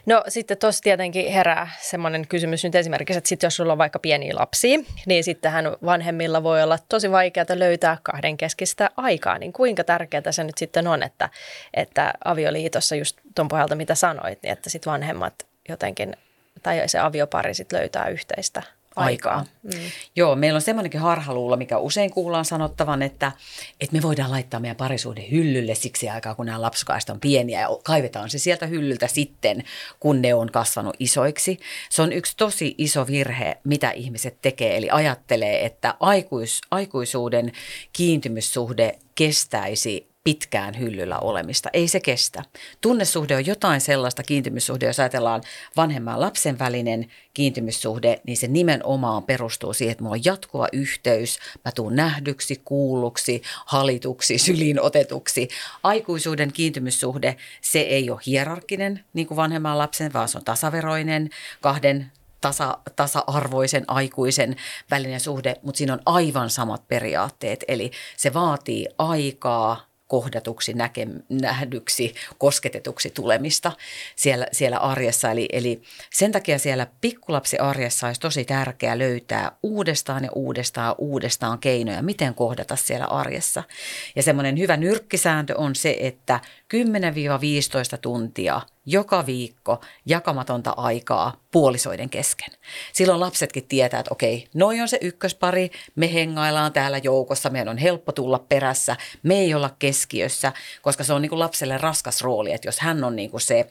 [SPEAKER 2] No sitten tuossa tietenkin herää semmoinen kysymys nyt esimerkiksi, että sit jos sulla on vaikka pieniä lapsia, niin sittenhän vanhemmilla voi olla tosi vaikeaa löytää kahden keskistä aikaa. Niin kuinka tärkeää se nyt sitten on, että, että avioliitossa just tuon pohjalta mitä sanoit, niin että sitten vanhemmat jotenkin tai se aviopari sitten löytää yhteistä aikaa.
[SPEAKER 1] Mm. Joo, meillä on semmoinenkin harhaluulla, mikä usein kuullaan sanottavan, että, että me voidaan laittaa meidän parisuuden hyllylle siksi aikaa, kun nämä lapsukaista on pieniä ja kaivetaan se sieltä hyllyltä sitten, kun ne on kasvanut isoiksi. Se on yksi tosi iso virhe, mitä ihmiset tekee, eli ajattelee, että aikuis, aikuisuuden kiintymyssuhde kestäisi pitkään hyllyllä olemista. Ei se kestä. Tunnesuhde on jotain sellaista kiintymyssuhde, jos ajatellaan vanhemman lapsen välinen kiintymyssuhde, niin se nimenomaan perustuu siihen, että mulla on jatkuva yhteys, mä tuun nähdyksi, kuulluksi, halituksi, syliin otetuksi. Aikuisuuden kiintymyssuhde, se ei ole hierarkkinen niin kuin vanhemman lapsen, vaan se on tasaveroinen kahden tasa, tasa-arvoisen aikuisen välinen suhde, mutta siinä on aivan samat periaatteet. Eli se vaatii aikaa, kohdatuksi, näke, nähdyksi, kosketetuksi tulemista siellä, siellä arjessa. Eli, eli sen takia siellä pikkulapsi arjessa olisi tosi tärkeää löytää uudestaan ja uudestaan uudestaan keinoja, miten kohdata siellä arjessa. Ja semmoinen hyvä nyrkkisääntö on se, että 10-15 tuntia joka viikko jakamatonta aikaa puolisoiden kesken. Silloin lapsetkin tietää, että okei, noi on se ykköspari, me hengaillaan täällä joukossa, meidän on helppo tulla perässä, me ei olla keskiössä, koska se on niin kuin lapselle raskas rooli, että jos hän on niin kuin se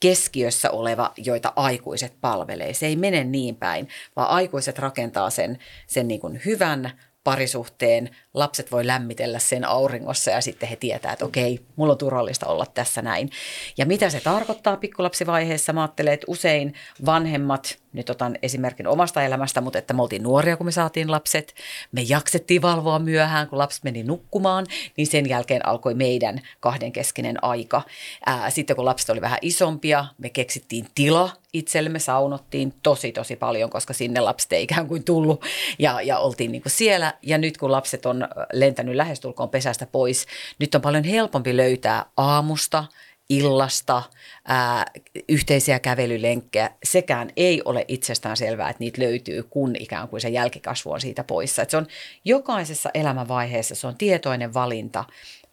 [SPEAKER 1] keskiössä oleva, joita aikuiset palvelee. Se ei mene niin päin, vaan aikuiset rakentaa sen, sen niin kuin hyvän parisuhteen, lapset voi lämmitellä sen auringossa ja sitten he tietää, että okei, mulla on turvallista olla tässä näin. Ja mitä se tarkoittaa pikkulapsivaiheessa? Mä ajattelen, että usein vanhemmat, nyt otan esimerkin omasta elämästä, mutta että me oltiin nuoria, kun me saatiin lapset. Me jaksettiin valvoa myöhään, kun lapsi meni nukkumaan, niin sen jälkeen alkoi meidän kahdenkeskinen aika. Ää, sitten kun lapset oli vähän isompia, me keksittiin tila itsellemme, saunottiin tosi tosi paljon, koska sinne lapset ei ikään kuin tullut ja, ja oltiin niin kuin siellä. Ja nyt kun lapset on lentänyt lähestulkoon pesästä pois, nyt on paljon helpompi löytää aamusta – illasta, ää, yhteisiä kävelylenkkejä. Sekään ei ole itsestään selvää, että niitä löytyy, kun ikään kuin se jälkikasvu on siitä poissa. Et se on jokaisessa elämänvaiheessa, se on tietoinen valinta,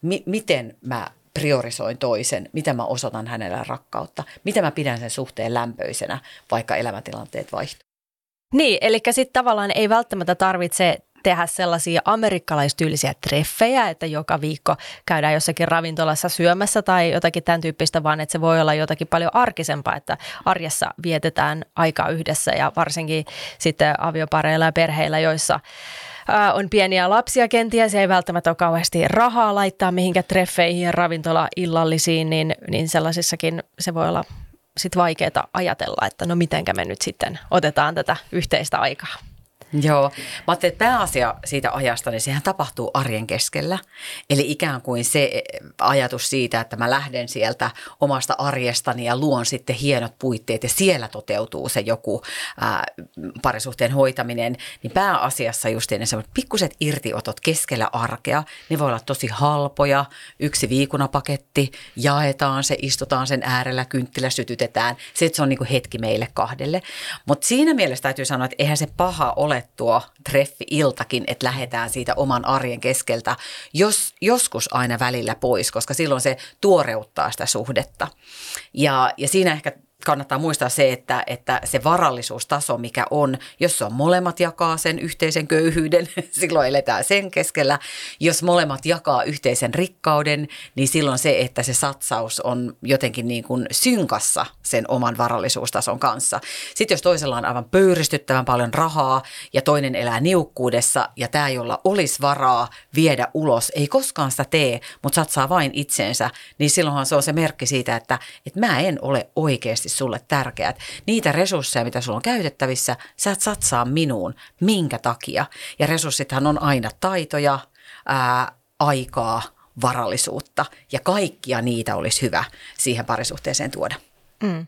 [SPEAKER 1] mi- miten mä priorisoin toisen, miten mä osoitan hänelle rakkautta, miten mä pidän sen suhteen lämpöisenä, vaikka elämäntilanteet vaihtuu.
[SPEAKER 2] Niin, eli sitten tavallaan ei välttämättä tarvitse tehdä sellaisia amerikkalaistyylisiä treffejä, että joka viikko käydään jossakin ravintolassa syömässä tai jotakin tämän tyyppistä, vaan että se voi olla jotakin paljon arkisempaa, että arjessa vietetään aikaa yhdessä ja varsinkin sitten aviopareilla ja perheillä, joissa on pieniä lapsia kenties, ei välttämättä ole kauheasti rahaa laittaa mihinkä treffeihin ja ravintola-illallisiin, niin, niin sellaisissakin se voi olla sit vaikeaa ajatella, että no mitenkä me nyt sitten otetaan tätä yhteistä aikaa.
[SPEAKER 1] Joo, mä ajattelin, että pääasia siitä ajasta, niin sehän tapahtuu arjen keskellä. Eli ikään kuin se ajatus siitä, että mä lähden sieltä omasta arjestani ja luon sitten hienot puitteet ja siellä toteutuu se joku ää, parisuhteen hoitaminen, niin pääasiassa just ne semmoiset pikkuset irtiotot keskellä arkea, ne voi olla tosi halpoja, yksi viikunapaketti, jaetaan se, istutaan sen äärellä, kynttilä sytytetään, se, se on niin kuin hetki meille kahdelle. Mutta siinä mielessä täytyy sanoa, että eihän se paha ole tuo treffi-iltakin, että lähdetään siitä oman arjen keskeltä jos, joskus aina välillä pois, koska silloin se tuoreuttaa sitä suhdetta. Ja, ja siinä ehkä kannattaa muistaa se, että, että se varallisuustaso, mikä on, jos on molemmat jakaa sen yhteisen köyhyyden, silloin eletään sen keskellä. Jos molemmat jakaa yhteisen rikkauden, niin silloin se, että se satsaus on jotenkin niin kuin synkassa sen oman varallisuustason kanssa. Sitten jos toisella on aivan pöyristyttävän paljon rahaa ja toinen elää niukkuudessa ja tämä, jolla olisi varaa viedä ulos, ei koskaan sitä tee, mutta satsaa vain itseensä, niin silloinhan se on se merkki siitä, että, että mä en ole oikeasti sulle tärkeät. Niitä resursseja, mitä sulla on käytettävissä, sä et satsaa minuun. Minkä takia? Ja resurssithan on aina taitoja, ää, aikaa, varallisuutta ja kaikkia niitä olisi hyvä siihen parisuhteeseen tuoda. Mm.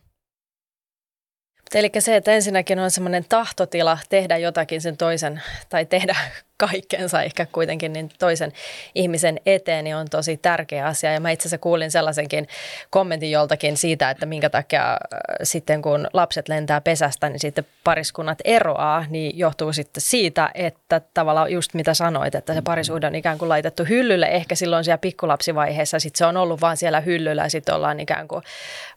[SPEAKER 2] Eli se, että ensinnäkin on semmoinen tahtotila tehdä jotakin sen toisen tai tehdä kaikkensa ehkä kuitenkin niin toisen ihmisen eteen niin on tosi tärkeä asia. Ja mä itse asiassa kuulin sellaisenkin kommentin joltakin siitä, että minkä takia äh, sitten kun lapset lentää pesästä, niin sitten pariskunnat eroaa, niin johtuu sitten siitä, että tavallaan just mitä sanoit, että se parisuhde on ikään kuin laitettu hyllylle. Ehkä silloin siellä pikkulapsivaiheessa sitten se on ollut vaan siellä hyllyllä ja sitten ollaan ikään kuin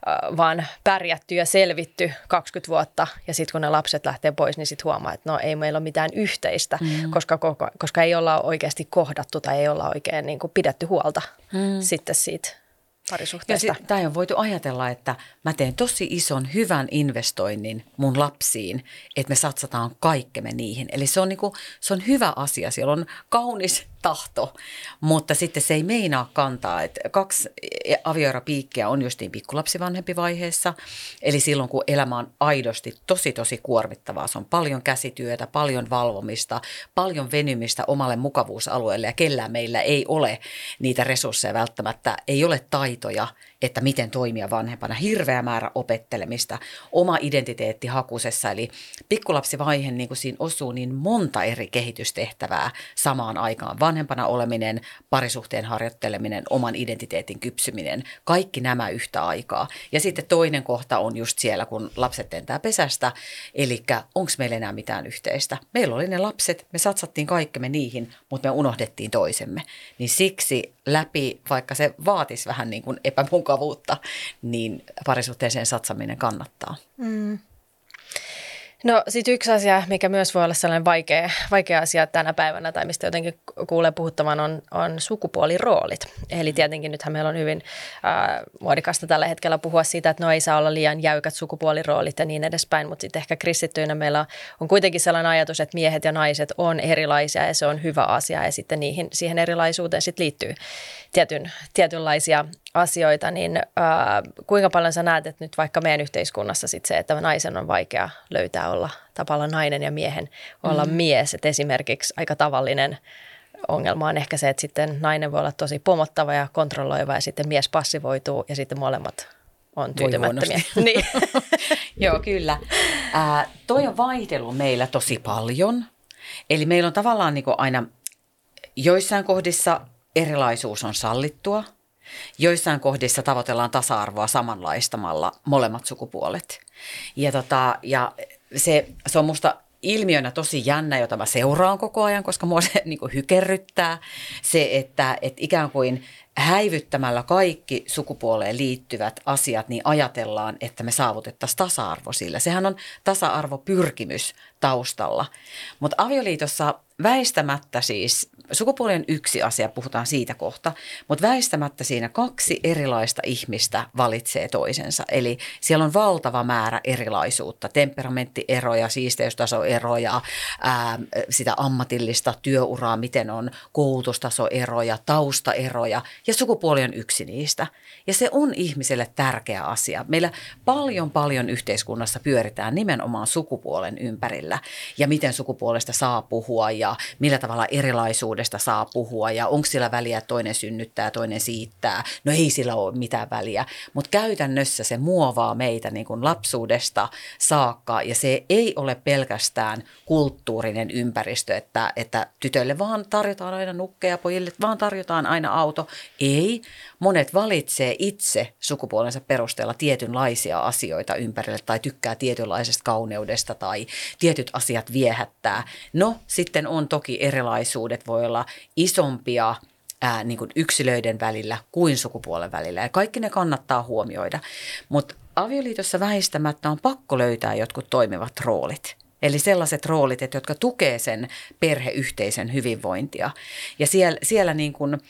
[SPEAKER 2] äh, vaan pärjätty ja selvitty 20 vuotta. Ja sitten kun ne lapset lähtee pois, niin sitten huomaa, että no ei meillä ole mitään yhteistä, mm. koska koska ei olla oikeasti kohdattu tai ei olla oikein niin kuin pidetty huolta hmm. sitten siitä parisuhteesta.
[SPEAKER 1] Tämä on voitu ajatella, että mä teen tosi ison hyvän investoinnin mun lapsiin, että me satsataan kaikkemme niihin. Eli se on, niin kuin, se on hyvä asia, siellä on kaunis tahto, mutta sitten se ei meinaa kantaa. Että kaksi avioeropiikkiä on justiin pikkulapsivanhempi vaiheessa, eli silloin kun elämä on aidosti tosi tosi kuormittavaa. Se on paljon käsityötä, paljon valvomista, paljon venymistä omalle mukavuusalueelle ja kellään meillä ei ole niitä resursseja välttämättä, ei ole taitoja että miten toimia vanhempana. Hirveä määrä opettelemista, oma identiteetti hakusessa. Eli pikkulapsivaihe niin kuin siinä osuu niin monta eri kehitystehtävää samaan aikaan. Vanhempana oleminen, parisuhteen harjoitteleminen, oman identiteetin kypsyminen, kaikki nämä yhtä aikaa. Ja sitten toinen kohta on just siellä, kun lapset lentää pesästä, eli onko meillä enää mitään yhteistä. Meillä oli ne lapset, me satsattiin kaikkemme niihin, mutta me unohdettiin toisemme. Niin siksi läpi, vaikka se vaatisi vähän niin kuin epämukavuutta, niin parisuhteeseen satsaminen kannattaa. Mm.
[SPEAKER 2] No sitten yksi asia, mikä myös voi olla sellainen vaikea, vaikea asia tänä päivänä tai mistä jotenkin kuulee puhuttavan on, on sukupuoliroolit. Eli tietenkin nythän meillä on hyvin äh, muodikasta tällä hetkellä puhua siitä, että no ei saa olla liian jäykät sukupuoliroolit ja niin edespäin, mutta sitten ehkä kristittyinä meillä on kuitenkin sellainen ajatus, että miehet ja naiset on erilaisia ja se on hyvä asia ja sitten niihin, siihen erilaisuuteen sitten liittyy tietyn, tietynlaisia asioita, niin ää, kuinka paljon sä näet, että nyt vaikka meidän yhteiskunnassa sit se, että naisen on vaikea löytää olla tapalla nainen ja miehen olla mm. mies, että esimerkiksi aika tavallinen ongelma on ehkä se, että sitten nainen voi olla tosi pomottava ja kontrolloiva ja sitten mies passivoituu ja sitten molemmat on tyytymättömiä.
[SPEAKER 1] niin. Joo, kyllä. Ää, toi on vaihtelu meillä tosi paljon. Eli meillä on tavallaan niin aina joissain kohdissa erilaisuus on sallittua. Joissain kohdissa tavoitellaan tasa-arvoa samanlaistamalla molemmat sukupuolet. Ja, tota, ja se, se on musta ilmiönä tosi jännä, jota mä seuraan koko ajan, koska mua se niin hykerryttää. Se, että, että ikään kuin häivyttämällä kaikki sukupuoleen liittyvät asiat, niin ajatellaan, että me saavutettaisiin tasa-arvo sillä. Sehän on tasa-arvopyrkimys taustalla. Mutta avioliitossa väistämättä siis, sukupuoli on yksi asia, puhutaan siitä kohta, mutta väistämättä siinä kaksi erilaista ihmistä valitsee toisensa. Eli siellä on valtava määrä erilaisuutta, temperamenttieroja, siisteystasoeroja, ää, sitä ammatillista työuraa, miten on koulutustasoeroja, taustaeroja ja sukupuoli on yksi niistä. Ja se on ihmiselle tärkeä asia. Meillä paljon paljon yhteiskunnassa pyöritään nimenomaan sukupuolen ympärillä ja miten sukupuolesta saa puhua ja millä tavalla erilaisuudesta saa puhua ja onko sillä väliä, että toinen synnyttää, toinen siittää. No ei sillä ole mitään väliä, mutta käytännössä se muovaa meitä niin kuin lapsuudesta saakka ja se ei ole pelkästään kulttuurinen ympäristö, että, että tytöille vaan tarjotaan aina nukkeja, pojille vaan tarjotaan aina auto. Ei, monet valitsee itse sukupuolensa perusteella tietynlaisia asioita ympärille tai tykkää tietynlaisesta kauneudesta tai tietyt asiat viehättää. No sitten on toki erilaisuudet, voi olla isompia ää, niin kuin yksilöiden välillä kuin sukupuolen välillä ja kaikki ne kannattaa huomioida. Mutta avioliitossa väistämättä on pakko löytää jotkut toimivat roolit. Eli sellaiset roolit, että jotka tukee sen perheyhteisön hyvinvointia. Ja siellä, siellä niin kuin,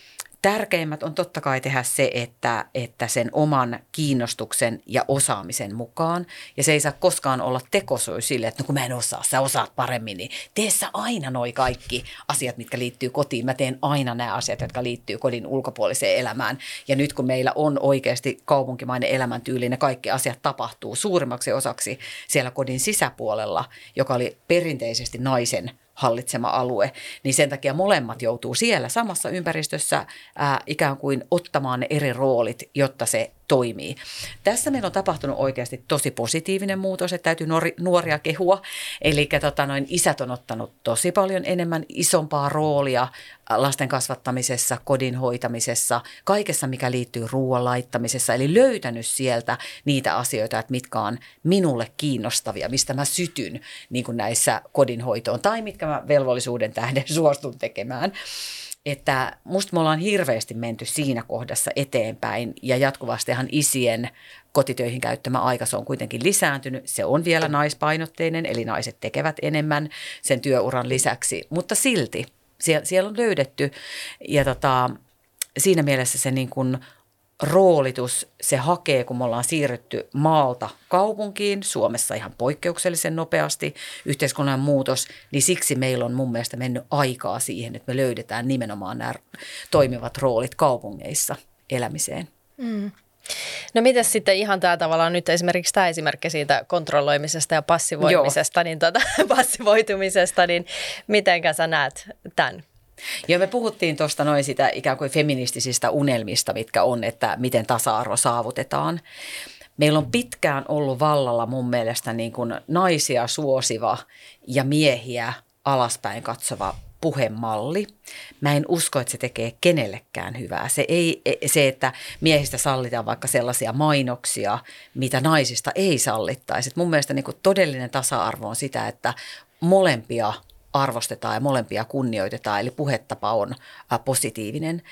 [SPEAKER 1] Tärkeimmät on totta kai tehdä se, että, että sen oman kiinnostuksen ja osaamisen mukaan. Ja se ei saa koskaan olla tekosoi sille, että no kun mä en osaa, sä osaat paremmin, niin tee sä aina noi kaikki asiat, mitkä liittyy kotiin. Mä teen aina nämä asiat, jotka liittyy kodin ulkopuoliseen elämään. Ja nyt kun meillä on oikeasti kaupunkimainen elämäntyyli, ne kaikki asiat tapahtuu suurimmaksi osaksi siellä kodin sisäpuolella, joka oli perinteisesti naisen – hallitsema alue, niin sen takia molemmat joutuu siellä samassa ympäristössä ää, ikään kuin ottamaan ne eri roolit, jotta se toimii. Tässä meillä on tapahtunut oikeasti tosi positiivinen muutos, että täytyy nuori, nuoria kehua. Eli tota, noin isät on ottanut tosi paljon enemmän isompaa roolia lasten kasvattamisessa, kodin hoitamisessa, kaikessa mikä liittyy ruoan laittamisessa. Eli löytänyt sieltä niitä asioita, että mitkä on minulle kiinnostavia, mistä mä sytyn niin kuin näissä kodinhoitoon tai mitkä mä velvollisuuden tähden suostun tekemään että musta me ollaan hirveästi menty siinä kohdassa eteenpäin ja jatkuvastihan isien kotitöihin käyttämä aika, se on kuitenkin lisääntynyt. Se on vielä naispainotteinen, eli naiset tekevät enemmän sen työuran lisäksi, mutta silti siellä, siellä on löydetty ja tota, siinä mielessä se niin kuin roolitus se hakee, kun me ollaan siirrytty maalta kaupunkiin, Suomessa ihan poikkeuksellisen nopeasti, yhteiskunnan muutos, niin siksi meillä on mun mielestä mennyt aikaa siihen, että me löydetään nimenomaan nämä toimivat roolit kaupungeissa elämiseen. Mm.
[SPEAKER 2] No miten sitten ihan tämä tavallaan nyt esimerkiksi tämä esimerkki siitä kontrolloimisesta ja passivoimisesta, Joo. niin tuota, passivoitumisesta, niin mitenkä sä näet tämän?
[SPEAKER 1] Joo, me puhuttiin tuosta noin sitä ikään kuin feministisistä unelmista, mitkä on, että miten tasa-arvo saavutetaan. Meillä on pitkään ollut vallalla mun mielestä niin kuin naisia suosiva ja miehiä alaspäin katsova puhemalli. Mä en usko, että se tekee kenellekään hyvää. Se, ei, se että miehistä sallitaan vaikka sellaisia mainoksia, mitä naisista ei sallittaisi. Mun mielestä niin todellinen tasa-arvo on sitä, että molempia arvostetaan ja molempia kunnioitetaan, eli puhetapa on positiivinen.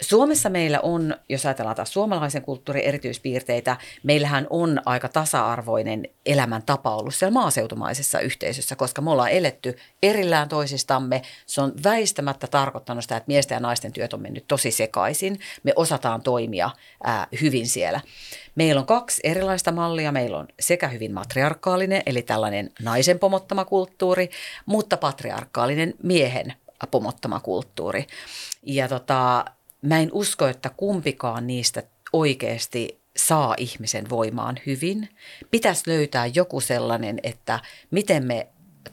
[SPEAKER 1] Suomessa meillä on, jos ajatellaan taas suomalaisen kulttuurin erityispiirteitä, meillähän on aika tasa-arvoinen elämäntapa ollut siellä maaseutumaisessa yhteisössä, koska me ollaan eletty erillään toisistamme. Se on väistämättä tarkoittanut sitä, että miesten ja naisten työt on mennyt tosi sekaisin. Me osataan toimia ää, hyvin siellä. Meillä on kaksi erilaista mallia. Meillä on sekä hyvin matriarkaalinen, eli tällainen naisen pomottama kulttuuri, mutta patriarkaalinen miehen pomottama kulttuuri. Ja tota, mä en usko, että kumpikaan niistä oikeasti saa ihmisen voimaan hyvin. Pitäisi löytää joku sellainen, että miten me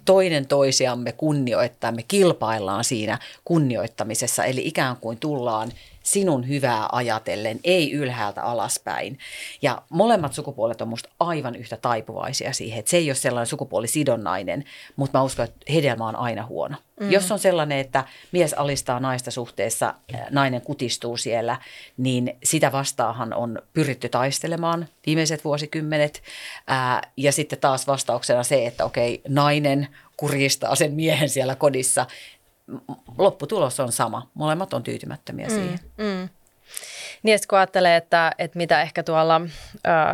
[SPEAKER 1] toinen toisiamme kunnioittaa, me kilpaillaan siinä kunnioittamisessa, eli ikään kuin tullaan sinun hyvää ajatellen, ei ylhäältä alaspäin. Ja molemmat sukupuolet on musta aivan yhtä taipuvaisia siihen, että se ei ole sellainen sukupuolisidonnainen, mutta mä uskon, että hedelmä on aina huono. Mm. Jos on sellainen, että mies alistaa naista suhteessa, nainen kutistuu siellä, niin sitä vastaahan on pyritty taistelemaan viimeiset vuosikymmenet. Ää, ja sitten taas vastauksena se, että okei, nainen kuristaa sen miehen siellä kodissa, lopputulos on sama. Molemmat on tyytymättömiä mm, siihen. Mm.
[SPEAKER 2] Niin, kun ajattelee, että, että mitä ehkä tuolla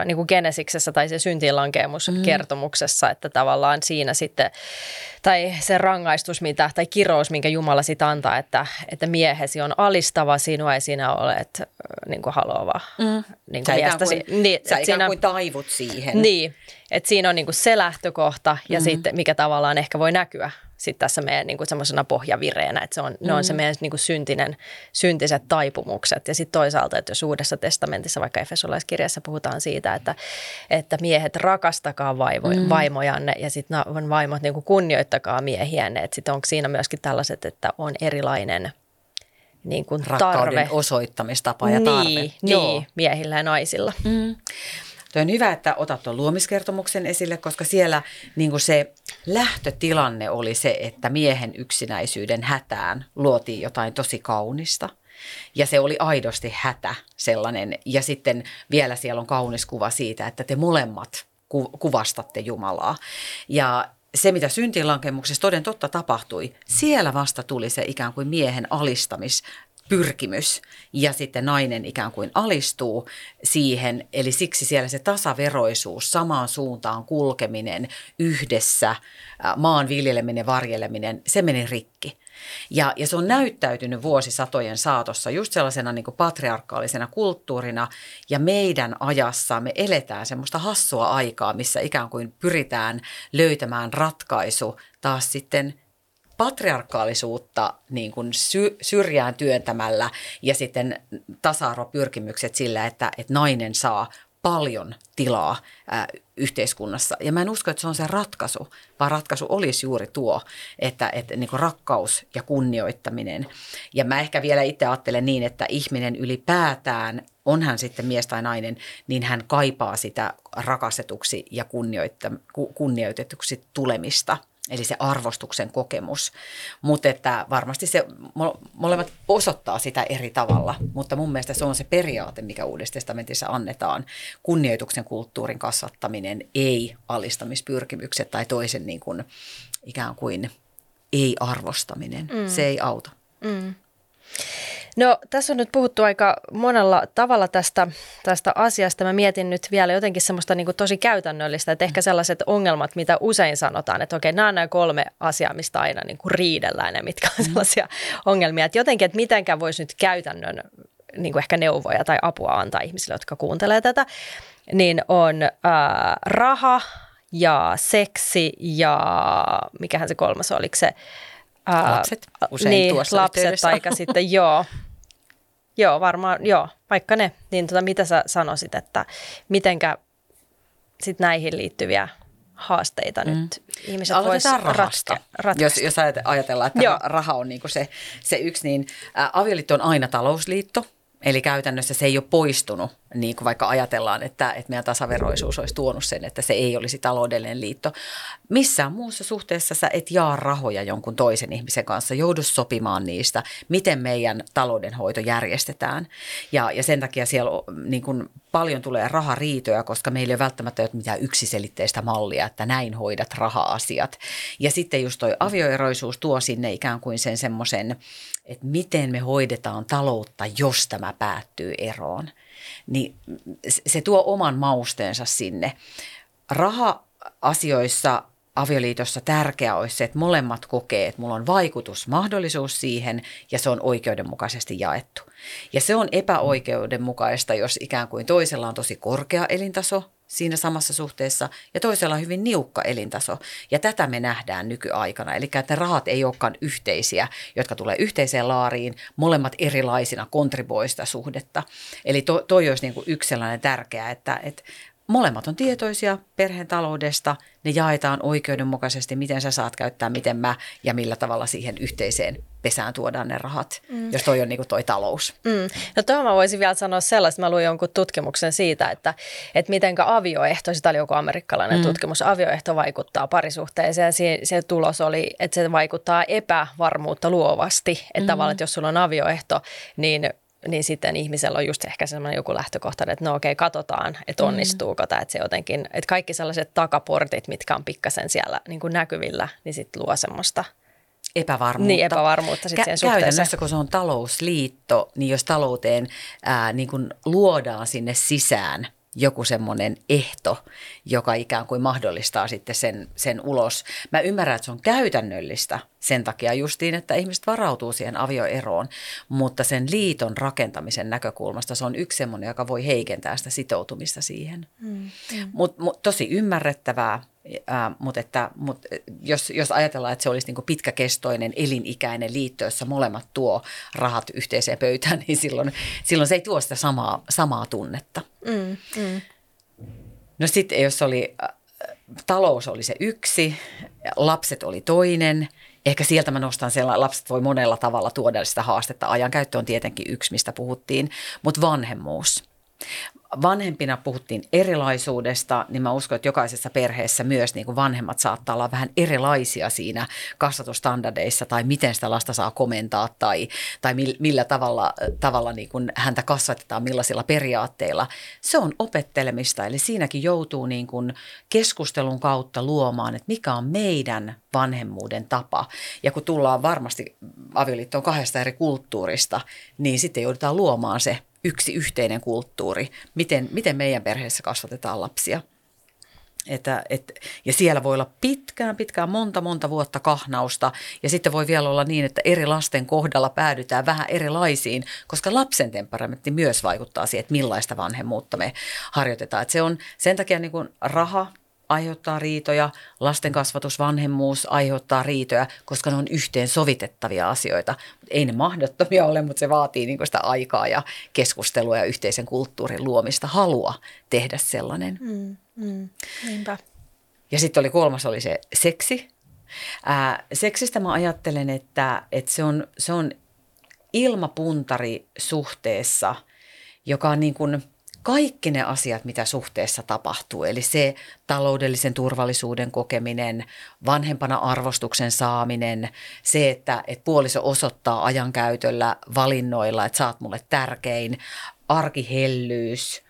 [SPEAKER 2] niin kuin Genesiksessä tai se syntiinlankeemuskertomuksessa, mm. että tavallaan siinä sitten, tai se rangaistus mitä, tai kirous, minkä Jumala sitten antaa, että, että miehesi on alistava sinua ja sinä olet niin kuin haluava mm.
[SPEAKER 1] niin kuin sä miestäsi. Kuin, niin, sä siinä, kuin taivut siihen.
[SPEAKER 2] Niin, että siinä on niin kuin se lähtökohta ja mm. sitten mikä tavallaan ehkä voi näkyä sit tässä meidän niin semmoisena pohjavireenä, että se on, mm. ne on se mm. meidän niin kuin syntinen, syntiset taipumukset. Ja sitten toisaalta, että jos Uudessa testamentissa, vaikka Efesolaiskirjassa puhutaan siitä, että, että miehet rakastakaa vaivo, mm. vaimojanne ja sitten vaimot niin kuin kunnioittakaa miehiänne. Että sitten onko siinä myöskin tällaiset, että on erilainen niin kuin
[SPEAKER 1] Rakkauden
[SPEAKER 2] tarve.
[SPEAKER 1] osoittamistapa ja tarve. Niin,
[SPEAKER 2] niin miehillä ja naisilla. Mm.
[SPEAKER 1] Tuo on hyvä, että otat tuon luomiskertomuksen esille, koska siellä niin se lähtötilanne oli se, että miehen yksinäisyyden hätään luotiin jotain tosi kaunista. Ja se oli aidosti hätä sellainen. Ja sitten vielä siellä on kaunis kuva siitä, että te molemmat ku- kuvastatte Jumalaa. Ja se, mitä syntilankemuksessa toden totta tapahtui, siellä vasta tuli se ikään kuin miehen alistamis pyrkimys ja sitten nainen ikään kuin alistuu siihen. Eli siksi siellä se tasaveroisuus, samaan suuntaan kulkeminen, yhdessä, maan viljeleminen, varjeleminen, se meni rikki. Ja, ja se on näyttäytynyt vuosisatojen saatossa just sellaisena niin patriarkaalisena kulttuurina ja meidän ajassa me eletään semmoista hassua aikaa, missä ikään kuin pyritään löytämään ratkaisu taas sitten patriarkaalisuutta niin kuin sy- syrjään työntämällä ja sitten tasa-arvopyrkimykset sillä, että, että nainen saa paljon tilaa ää, yhteiskunnassa. Ja mä en usko, että se on se ratkaisu, vaan ratkaisu olisi juuri tuo, että, että niin kuin rakkaus ja kunnioittaminen. Ja mä ehkä vielä itse ajattelen niin, että ihminen ylipäätään, on hän sitten mies tai nainen, niin hän kaipaa sitä rakastetuksi ja kunnioitetuksi tulemista – eli se arvostuksen kokemus. Mutta että varmasti se molemmat osoittaa sitä eri tavalla, mutta mun mielestä se on se periaate, mikä Uudessa testamentissa annetaan. Kunnioituksen kulttuurin kasvattaminen, ei alistamispyrkimykset tai toisen niin kuin, ikään kuin ei-arvostaminen. Mm. Se ei auta. Mm.
[SPEAKER 2] No tässä on nyt puhuttu aika monella tavalla tästä, tästä asiasta. Mä mietin nyt vielä jotenkin semmoista niin tosi käytännöllistä, että ehkä sellaiset ongelmat, mitä usein sanotaan, että okei, nämä on nämä kolme asiaa, mistä aina niin kuin riidellään ja mitkä on mm. sellaisia ongelmia. Että jotenkin, että mitenkään voisi nyt käytännön niin kuin ehkä neuvoja tai apua antaa ihmisille, jotka kuuntelee tätä, niin on ää, raha ja seksi ja mikähän se kolmas oli, oliko se
[SPEAKER 1] Ää, lapset usein
[SPEAKER 2] niin,
[SPEAKER 1] tuossa
[SPEAKER 2] lapset aika sitten, joo. Joo, varmaan, joo, vaikka ne. Niin tota, mitä sä sanoisit, että mitenkä sit näihin liittyviä haasteita mm. nyt ihmiset
[SPEAKER 1] voisivat rahasta. Ratka- jos, jos ajatellaan, että Joo. raha on niin se, se yksi, niin ä, avioliitto on aina talousliitto – Eli käytännössä se ei ole poistunut, niin kuin vaikka ajatellaan, että, että meidän tasaveroisuus olisi tuonut sen, että se ei olisi taloudellinen liitto. Missään muussa suhteessa sä et jaa rahoja jonkun toisen ihmisen kanssa, joudu sopimaan niistä, miten meidän taloudenhoito järjestetään. Ja, ja sen takia siellä niin kuin paljon tulee rahariitoja, koska meillä ei ole välttämättä mitään yksiselitteistä mallia, että näin hoidat raha-asiat. Ja sitten just toi avioeroisuus tuo sinne ikään kuin sen semmoisen, että miten me hoidetaan taloutta, jos tämä päättyy eroon. Niin se tuo oman mausteensa sinne. Raha-asioissa avioliitossa tärkeää olisi se, että molemmat kokee, että mulla on vaikutusmahdollisuus siihen ja se on oikeudenmukaisesti jaettu. Ja se on epäoikeudenmukaista, jos ikään kuin toisella on tosi korkea elintaso siinä samassa suhteessa ja toisella on hyvin niukka elintaso. Ja tätä me nähdään nykyaikana. Eli että rahat ei olekaan yhteisiä, jotka tulee yhteiseen laariin, molemmat erilaisina kontribuoista suhdetta. Eli to, toi olisi niin kuin yksi sellainen tärkeä, että, että molemmat on tietoisia perheen taloudesta, ne jaetaan oikeudenmukaisesti, miten sä saat käyttää, miten mä ja millä tavalla siihen yhteiseen pesään tuodaan ne rahat, mm. jos toi on niin toi talous.
[SPEAKER 2] Mm. No tuohon mä voisin vielä sanoa sellaista, mä luin jonkun tutkimuksen siitä, että, että mitenkä avioehto, sitä oli joku amerikkalainen mm. tutkimus, avioehto vaikuttaa parisuhteeseen ja se, se tulos oli, että se vaikuttaa epävarmuutta luovasti, että mm. tavallaan, että jos sulla on avioehto, niin niin sitten ihmisellä on just ehkä semmoinen joku lähtökohta, että no okei, katsotaan, että mm. onnistuuko mm. tämä, että se jotenkin, että kaikki sellaiset takaportit, mitkä on pikkasen siellä niin kuin näkyvillä, niin sitten luo semmoista
[SPEAKER 1] epävarmuutta.
[SPEAKER 2] Niin, epävarmuutta sitten Kä- siihen
[SPEAKER 1] Käytännössä, kun se on talousliitto, niin jos talouteen ää, niin kuin luodaan sinne sisään – joku semmoinen ehto, joka ikään kuin mahdollistaa sitten sen, sen ulos. Mä ymmärrän, että se on käytännöllistä sen takia justiin, että ihmiset varautuu siihen avioeroon, mutta sen liiton rakentamisen näkökulmasta se on yksi semmoinen, joka voi heikentää sitä sitoutumista siihen. Mm, mm. Mutta mut, tosi ymmärrettävää, Äh, mutta että, mut jos, jos ajatellaan, että se olisi niin pitkäkestoinen, elinikäinen liitto, jossa molemmat tuo rahat yhteiseen pöytään, niin silloin, silloin se ei tuo sitä samaa, samaa tunnetta. Mm, mm. No sitten jos oli, äh, talous oli se yksi, lapset oli toinen, ehkä sieltä mä nostan sellainen, lapset voi monella tavalla tuoda sitä haastetta. Ajankäyttö on tietenkin yksi, mistä puhuttiin, mutta vanhemmuus vanhempina puhuttiin erilaisuudesta, niin mä uskon, että jokaisessa perheessä myös niin kuin vanhemmat saattaa olla vähän erilaisia siinä kasvatustandardeissa tai miten sitä lasta saa komentaa tai, tai millä tavalla, tavalla niin kuin häntä kasvatetaan, millaisilla periaatteilla. Se on opettelemista, eli siinäkin joutuu niin kuin keskustelun kautta luomaan, että mikä on meidän vanhemmuuden tapa. Ja kun tullaan varmasti avioliittoon kahdesta eri kulttuurista, niin sitten joudutaan luomaan se yksi yhteinen kulttuuri, miten, miten meidän perheessä kasvatetaan lapsia. Että, et, ja siellä voi olla pitkään, pitkään, monta, monta vuotta kahnausta. Ja sitten voi vielä olla niin, että eri lasten kohdalla päädytään vähän erilaisiin, koska lapsen temperamentti myös vaikuttaa siihen, että millaista vanhemmuutta me harjoitetaan. Että se on sen takia niin kuin raha aiheuttaa riitoja, lasten kasvatus, vanhemmuus aiheuttaa riitoja, koska ne on yhteen sovitettavia asioita. Ei ne mahdottomia ole, mutta se vaatii niin sitä aikaa ja keskustelua ja yhteisen kulttuurin luomista, halua tehdä sellainen. Mm, mm, niinpä. Ja sitten oli kolmas oli se seksi. Ää, seksistä mä ajattelen, että, että se, on, se on ilmapuntari suhteessa, joka on niin kuin – kaikki ne asiat, mitä suhteessa tapahtuu, eli se taloudellisen turvallisuuden kokeminen, vanhempana arvostuksen saaminen, se, että, että puoliso osoittaa ajankäytöllä, valinnoilla, että oot mulle tärkein, arkihellyys,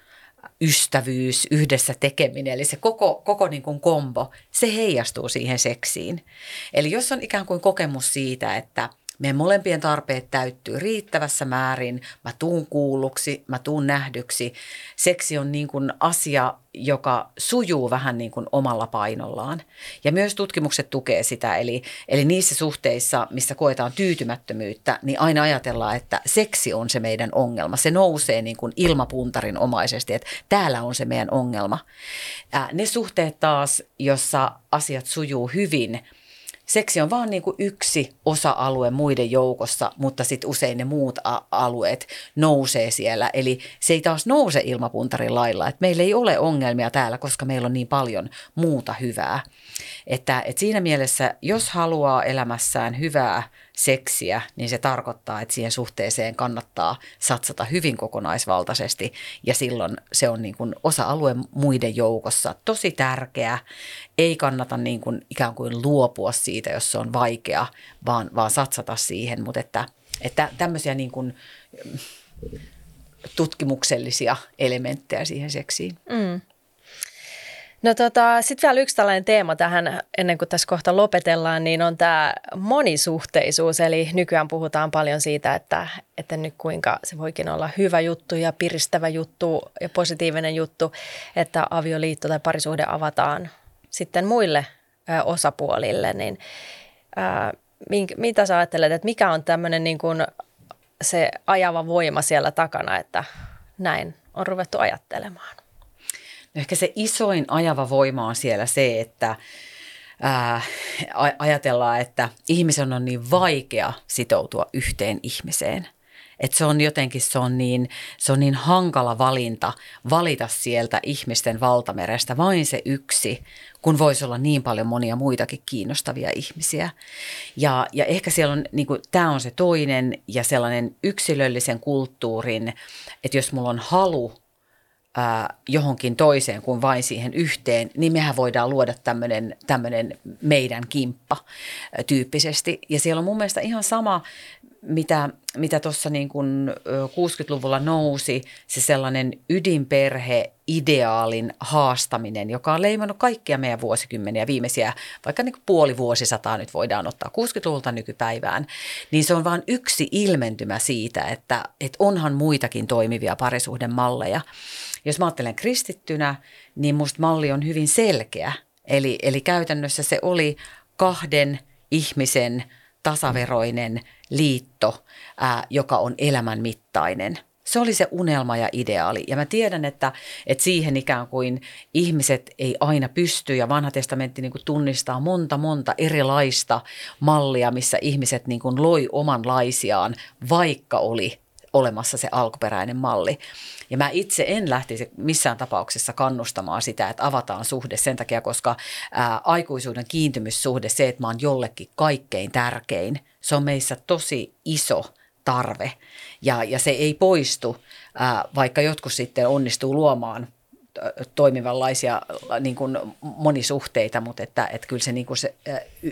[SPEAKER 1] ystävyys, yhdessä tekeminen, eli se koko, koko niin kuin kombo, se heijastuu siihen seksiin. Eli jos on ikään kuin kokemus siitä, että – meidän molempien tarpeet täyttyy riittävässä määrin, mä tuun kuulluksi, mä tuun nähdyksi. Seksi on niin kuin asia, joka sujuu vähän niin kuin omalla painollaan. Ja myös tutkimukset tukee sitä, eli, eli niissä suhteissa, missä koetaan tyytymättömyyttä, niin aina ajatellaan, että seksi on se meidän ongelma. Se nousee niin kuin ilmapuntarin omaisesti, että täällä on se meidän ongelma. Ne suhteet taas, jossa asiat sujuu hyvin – seksi on vaan niin kuin yksi osa-alue muiden joukossa, mutta sitten usein ne muut a- alueet nousee siellä. Eli se ei taas nouse ilmapuntarin lailla, että meillä ei ole ongelmia täällä, koska meillä on niin paljon muuta hyvää. Että, että siinä mielessä, jos haluaa elämässään hyvää seksiä, niin se tarkoittaa, että siihen suhteeseen kannattaa satsata hyvin kokonaisvaltaisesti ja silloin se on niin kuin osa-alue muiden joukossa. Tosi tärkeä. Ei kannata niin kuin ikään kuin luopua siitä, jos se on vaikea, vaan, vaan satsata siihen, mutta että, että tämmöisiä niin kuin tutkimuksellisia elementtejä siihen seksiin. Mm.
[SPEAKER 2] No tota, sitten vielä yksi tällainen teema tähän, ennen kuin tässä kohta lopetellaan, niin on tämä monisuhteisuus. Eli nykyään puhutaan paljon siitä, että, että nyt kuinka se voikin olla hyvä juttu ja piristävä juttu ja positiivinen juttu, että avioliitto tai parisuhde avataan sitten muille ö, osapuolille. Niin, ö, mink, mitä sä ajattelet, että mikä on tämmöinen niin kuin se ajava voima siellä takana, että näin on ruvettu ajattelemaan?
[SPEAKER 1] Ehkä se isoin ajava voima on siellä se, että ää, ajatellaan, että ihmisen on niin vaikea sitoutua yhteen ihmiseen. Että se on jotenkin, se on, niin, se on niin hankala valinta valita sieltä ihmisten valtamerestä vain se yksi, kun voisi olla niin paljon monia muitakin kiinnostavia ihmisiä. Ja, ja ehkä siellä on, niin tämä on se toinen ja sellainen yksilöllisen kulttuurin, että jos mulla on halu johonkin toiseen kuin vain siihen yhteen, niin mehän voidaan luoda tämmöinen meidän kimppa tyyppisesti. Ja siellä on mun mielestä ihan sama, mitä mitä tuossa niin kuin 60-luvulla nousi, se sellainen ydinperhe ideaalin haastaminen, joka on leimannut kaikkia meidän vuosikymmeniä, viimeisiä vaikka niin kuin puoli vuosisataa nyt voidaan ottaa 60-luvulta nykypäivään, niin se on vain yksi ilmentymä siitä, että, että onhan muitakin toimivia parisuhdemalleja. Jos mä ajattelen kristittynä, niin musta malli on hyvin selkeä. Eli, eli käytännössä se oli kahden ihmisen tasaveroinen liitto, ää, joka on elämän mittainen. Se oli se unelma ja ideaali. Ja mä tiedän, että, että siihen ikään kuin ihmiset ei aina pysty ja vanha testamentti niin kuin tunnistaa monta monta erilaista mallia, missä ihmiset niin kuin loi omanlaisiaan, vaikka oli olemassa se alkuperäinen malli. Ja mä itse en lähtisi missään tapauksessa kannustamaan sitä, että avataan suhde sen takia, koska ää, aikuisuuden kiintymyssuhde, se, että mä oon jollekin kaikkein tärkein, se on meissä tosi iso tarve ja, ja se ei poistu, ää, vaikka jotkut sitten onnistuu luomaan toimivanlaisia niin kuin monisuhteita, mutta että, että kyllä se, niin kuin se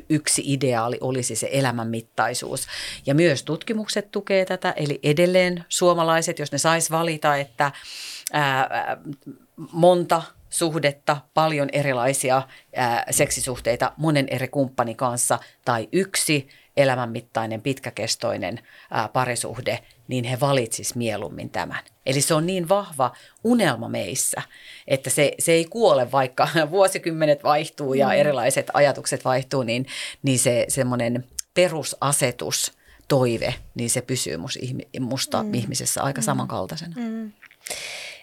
[SPEAKER 1] yksi ideaali olisi se elämänmittaisuus. Ja myös tutkimukset tukee tätä, eli edelleen suomalaiset, jos ne sais valita, että ää, monta suhdetta, paljon erilaisia ää, seksisuhteita monen eri kumppanin kanssa tai yksi elämänmittainen, pitkäkestoinen ää, parisuhde, niin he valitsis mieluummin tämän. Eli se on niin vahva unelma meissä, että se, se ei kuole, vaikka vuosikymmenet vaihtuu ja mm. erilaiset ajatukset vaihtuu, niin, niin se semmoinen perusasetus, toive, niin se pysyy musta mm. ihmisessä aika mm. samankaltaisena. Mm.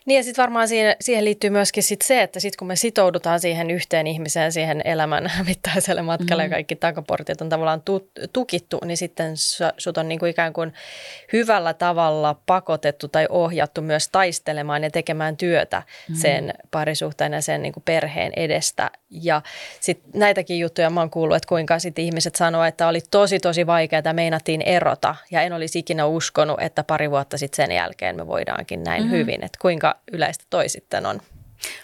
[SPEAKER 2] Niin ja sitten varmaan siihen, siihen liittyy myöskin sit se, että sitten kun me sitoudutaan siihen yhteen ihmiseen, siihen elämän mittaiselle matkalle mm. ja kaikki takaportit on tavallaan tu, tukittu, niin sitten sut on niin kuin ikään kuin hyvällä tavalla pakotettu tai ohjattu myös taistelemaan ja tekemään työtä mm. sen parisuhteen ja sen niin kuin perheen edestä. Ja sitten näitäkin juttuja mä oon kuullut, että kuinka sitten ihmiset sanoo, että oli tosi tosi vaikeaa, että meinattiin erota ja en olisi ikinä uskonut, että pari vuotta sitten sen jälkeen me voidaankin näin mm. hyvin. Että kuinka yleistä toi sitten on?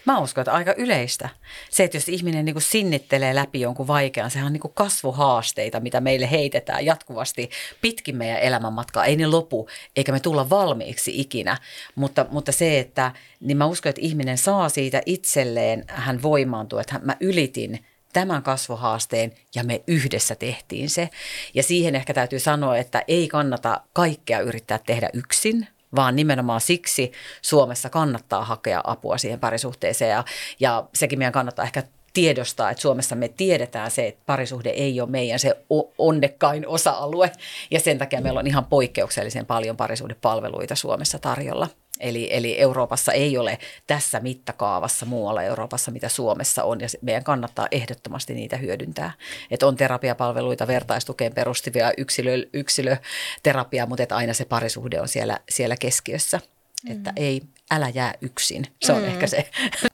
[SPEAKER 1] Mä uskon, että aika yleistä. Se, että jos ihminen niin kuin sinnittelee läpi jonkun vaikean, sehän on niin kuin kasvuhaasteita, mitä meille heitetään jatkuvasti pitkin meidän elämänmatkaa. Ei ne lopu, eikä me tulla valmiiksi ikinä. Mutta, mutta se, että niin mä uskon, että ihminen saa siitä itselleen, hän voimaantuu, että hän, mä ylitin tämän kasvuhaasteen ja me yhdessä tehtiin se. Ja siihen ehkä täytyy sanoa, että ei kannata kaikkea yrittää tehdä yksin, vaan nimenomaan siksi Suomessa kannattaa hakea apua siihen parisuhteeseen ja, ja sekin meidän kannattaa ehkä tiedostaa, että Suomessa me tiedetään se, että parisuhde ei ole meidän se onnekkain osa-alue ja sen takia meillä on ihan poikkeuksellisen paljon parisuhdepalveluita Suomessa tarjolla. Eli, eli Euroopassa ei ole tässä mittakaavassa muualla Euroopassa, mitä Suomessa on, ja meidän kannattaa ehdottomasti niitä hyödyntää. Että on terapiapalveluita, vertaistukeen perustuvia yksilö, yksilöterapia, mutta että aina se parisuhde on siellä, siellä keskiössä. Mm. Että ei, älä jää yksin. Se on mm. ehkä se.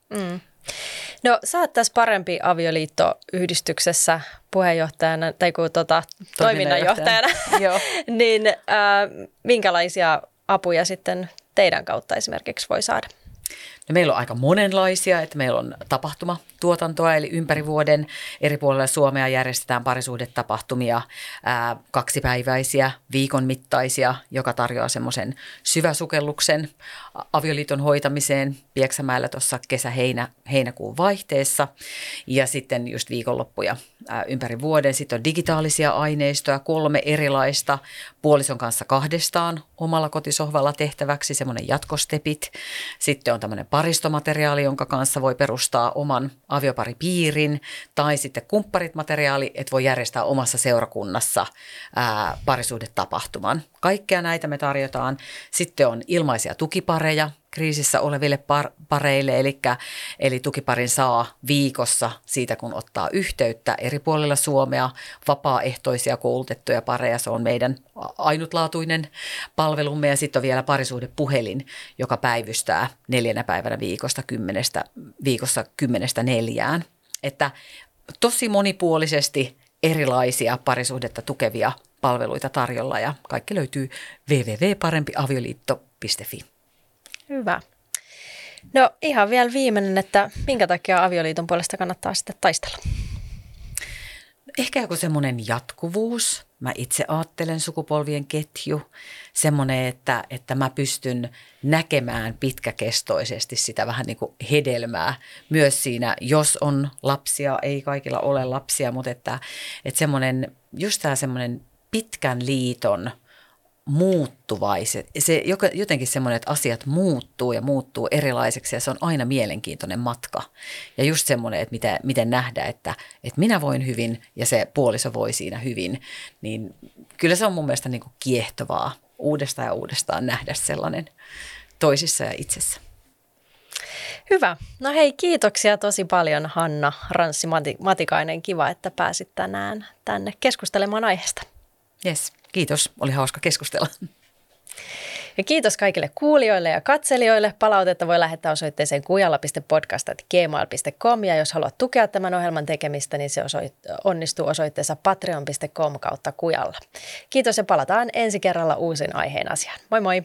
[SPEAKER 1] Mm.
[SPEAKER 2] No sä oot tässä parempi avioliittoyhdistyksessä puheenjohtajana tai kun tuota, toiminnanjohtajana, niin äh, minkälaisia apuja sitten teidän kautta esimerkiksi voi saada?
[SPEAKER 1] No meillä on aika monenlaisia, että meillä on tapahtumatuotantoa, eli ympäri vuoden eri puolilla Suomea järjestetään parisuhdetapahtumia, kaksipäiväisiä, viikon mittaisia, joka tarjoaa semmoisen syväsukelluksen avioliiton hoitamiseen Pieksämäellä tuossa kesä-heinäkuun vaihteessa ja sitten just viikonloppuja ää, ympäri vuoden. Sitten on digitaalisia aineistoja, kolme erilaista puolison kanssa kahdestaan omalla kotisohvalla tehtäväksi, semmoinen jatkostepit. Sitten on tämmöinen paristomateriaali, jonka kanssa voi perustaa oman avioparipiirin tai sitten kumpparit materiaali, että voi järjestää omassa seurakunnassa ää, parisuhdetapahtuman. Kaikkea näitä me tarjotaan. Sitten on ilmaisia tukipareja, kriisissä oleville par, pareille, eli, eli tukiparin saa viikossa siitä, kun ottaa yhteyttä eri puolilla Suomea, vapaaehtoisia koulutettuja pareja, se on meidän ainutlaatuinen palvelumme ja sitten on vielä parisuhdepuhelin, joka päivystää neljänä päivänä viikosta kymmenestä, viikossa kymmenestä neljään. Että tosi monipuolisesti erilaisia parisuhdetta tukevia palveluita tarjolla ja kaikki löytyy www.parempiavioliitto.fi.
[SPEAKER 2] Hyvä. No ihan vielä viimeinen, että minkä takia avioliiton puolesta kannattaa sitten taistella?
[SPEAKER 1] Ehkä joku semmoinen jatkuvuus. Mä itse ajattelen sukupolvien ketju. Semmoinen, että, että mä pystyn näkemään pitkäkestoisesti sitä vähän niin kuin hedelmää. Myös siinä, jos on lapsia, ei kaikilla ole lapsia, mutta että, että semmoinen, just tämä semmoinen pitkän liiton – muuttuvaiset. Se jotenkin semmoinen, että asiat muuttuu ja muuttuu erilaiseksi ja se on aina mielenkiintoinen matka. Ja just semmoinen, että miten, miten nähdä, että, että minä voin hyvin ja se puoliso voi siinä hyvin, niin kyllä se on mun mielestä niin kuin kiehtovaa uudestaan ja uudestaan nähdä sellainen toisissa ja itsessä.
[SPEAKER 2] Hyvä. No hei, kiitoksia tosi paljon Hanna Ranssi-Matikainen. Kiva, että pääsit tänään tänne keskustelemaan aiheesta.
[SPEAKER 1] Yes. Kiitos, oli hauska keskustella.
[SPEAKER 2] Ja kiitos kaikille kuulijoille ja katselijoille. Palautetta voi lähettää osoitteeseen kujalla.podcast.gmail.com ja jos haluat tukea tämän ohjelman tekemistä, niin se osoit- onnistuu osoitteessa patreon.com kautta kujalla. Kiitos ja palataan ensi kerralla uusin aiheen asiaan. Moi moi!